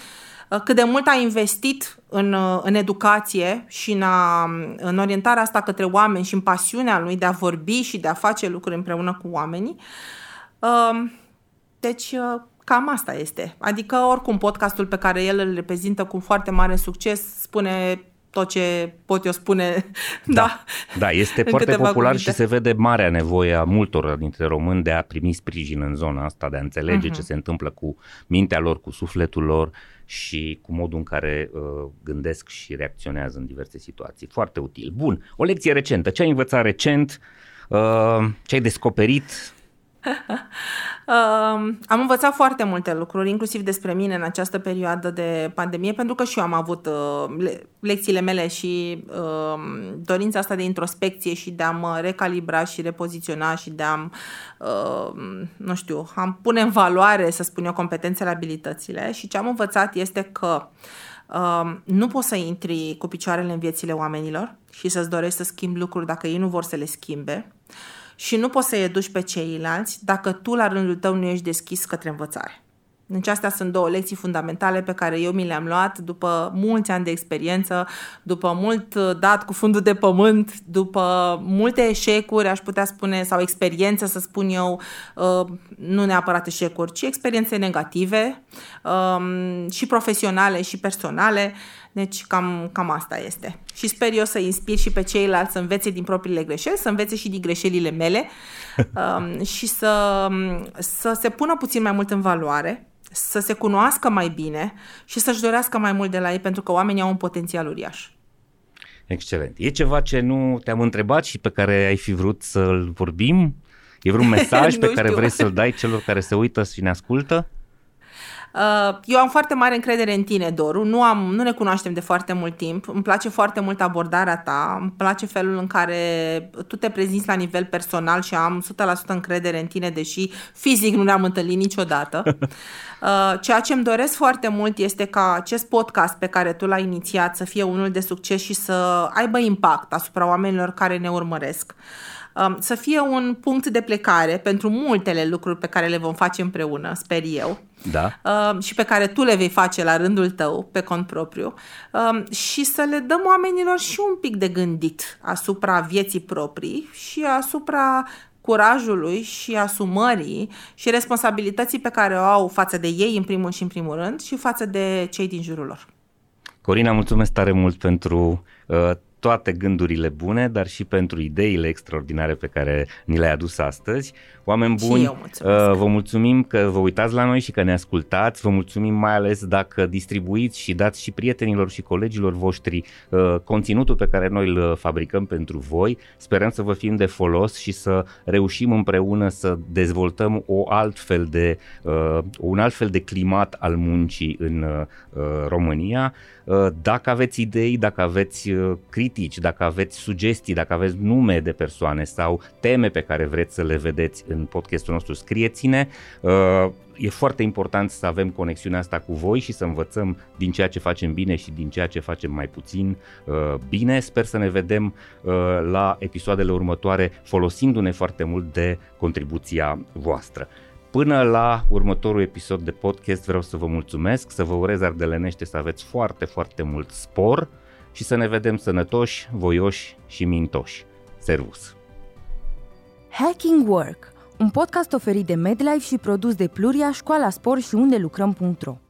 [SPEAKER 1] cât de mult a investit în, uh, în educație și în, a, în orientarea asta către oameni și în pasiunea lui de a vorbi și de a face lucruri împreună cu oamenii. Um, Deci, uh, cam asta este. Adică, oricum, podcastul pe care el îl reprezintă cu foarte mare succes spune tot ce pot eu spune. Da,
[SPEAKER 3] Da, este
[SPEAKER 1] în
[SPEAKER 3] foarte
[SPEAKER 1] câteva
[SPEAKER 3] popular
[SPEAKER 1] cuvinte.
[SPEAKER 3] și se vede marea nevoie a multor dintre români de a primi sprijin în zona asta, de a înțelege uh-huh. ce se întâmplă cu mintea lor, cu sufletul lor și cu modul în care uh, gândesc și reacționează în diverse situații. Foarte util. Bun, o lecție recentă. Ce ai învățat recent? Uh, ce ai descoperit?
[SPEAKER 1] Uh, am învățat foarte multe lucruri, inclusiv despre mine în această perioadă de pandemie, pentru că și eu am avut uh, le- lecțiile mele și uh, dorința asta de introspecție și de a mă recalibra și repoziționa și de a uh, nu știu, am pune în valoare, să spun eu, competențele, abilitățile. Și ce am învățat este că uh, nu poți să intri cu picioarele în viețile oamenilor și să-ți dorești să schimbi lucruri dacă ei nu vor să le schimbe și nu poți să-i educi pe ceilalți dacă tu la rândul tău nu ești deschis către învățare. Deci astea sunt două lecții fundamentale pe care eu mi le-am luat după mulți ani de experiență, după mult uh, dat cu fundul de pământ, după multe eșecuri, aș putea spune, sau experiențe, să spun eu, uh, nu neapărat eșecuri, ci experiențe negative um, și profesionale și personale. Deci cam, cam asta este. Și sper eu să inspir și pe ceilalți să învețe din propriile greșeli, să învețe și din greșelile mele um, și să, să se pună puțin mai mult în valoare, să se cunoască mai bine și să-și dorească mai mult de la ei, pentru că oamenii au un potențial uriaș.
[SPEAKER 3] Excelent. E ceva ce nu te-am întrebat și pe care ai fi vrut să-l vorbim? E vreun mesaj
[SPEAKER 1] Nu
[SPEAKER 3] pe care
[SPEAKER 1] știu.
[SPEAKER 3] vrei să-l dai celor care se uită și ne ascultă?
[SPEAKER 1] Uh, Eu am foarte mare încredere în tine, Doru. Nu, am, nu ne cunoaștem de foarte mult timp. Îmi place foarte mult abordarea ta. Îmi place felul în care tu te prezinți la nivel personal și am 100% încredere în tine, deși fizic nu ne-am întâlnit niciodată. Uh, Ceea ce îmi doresc foarte mult este ca acest podcast pe care tu l-ai inițiat să fie unul de succes și să aibă impact asupra oamenilor care ne urmăresc. Um, Să fie un punct de plecare pentru multele lucruri pe care le vom face împreună, sper eu
[SPEAKER 3] Da.
[SPEAKER 1] uh, și pe care tu le vei face la rândul tău, pe cont propriu, um, și să le dăm oamenilor și un pic de gândit asupra vieții proprii și asupra curajului și asumării și responsabilității pe care o au față de ei, în primul și în primul rând, și față de cei din jurul lor.
[SPEAKER 3] Corina, mulțumesc tare mult pentru uh, toate gândurile bune, dar și pentru ideile extraordinare pe care ni le-ai adus astăzi. Oameni buni,
[SPEAKER 1] eu mulțumesc.
[SPEAKER 3] vă mulțumim că vă uitați la noi și că ne ascultați. Vă mulțumim mai ales dacă distribuiți și dați și prietenilor și colegilor voștri uh, conținutul pe care noi îl fabricăm pentru voi. Sperăm să vă fim de folos și să reușim împreună să dezvoltăm o altfel de, uh, un altfel de climat al muncii în uh, România. Uh, dacă aveți idei, dacă aveți uh, critici, dacă aveți sugestii, dacă aveți nume de persoane sau teme pe care vreți să le vedeți în podcastul nostru, scrieți-ne. Uh, e foarte important să avem conexiunea asta cu voi și să învățăm din ceea ce facem bine și din ceea ce facem mai puțin bine. Sper să ne vedem la episoadele următoare folosindu-ne foarte mult de contribuția voastră. Până la următorul episod de podcast vreau să vă mulțumesc, să vă urez ardelenește să aveți foarte, foarte mult spor și să ne vedem sănătoși, voioși și mintoși. Servus!
[SPEAKER 2] Hacking Work, un podcast oferit de MedLife și produs de Pluria, Școala Spor și unde lucrăm.ro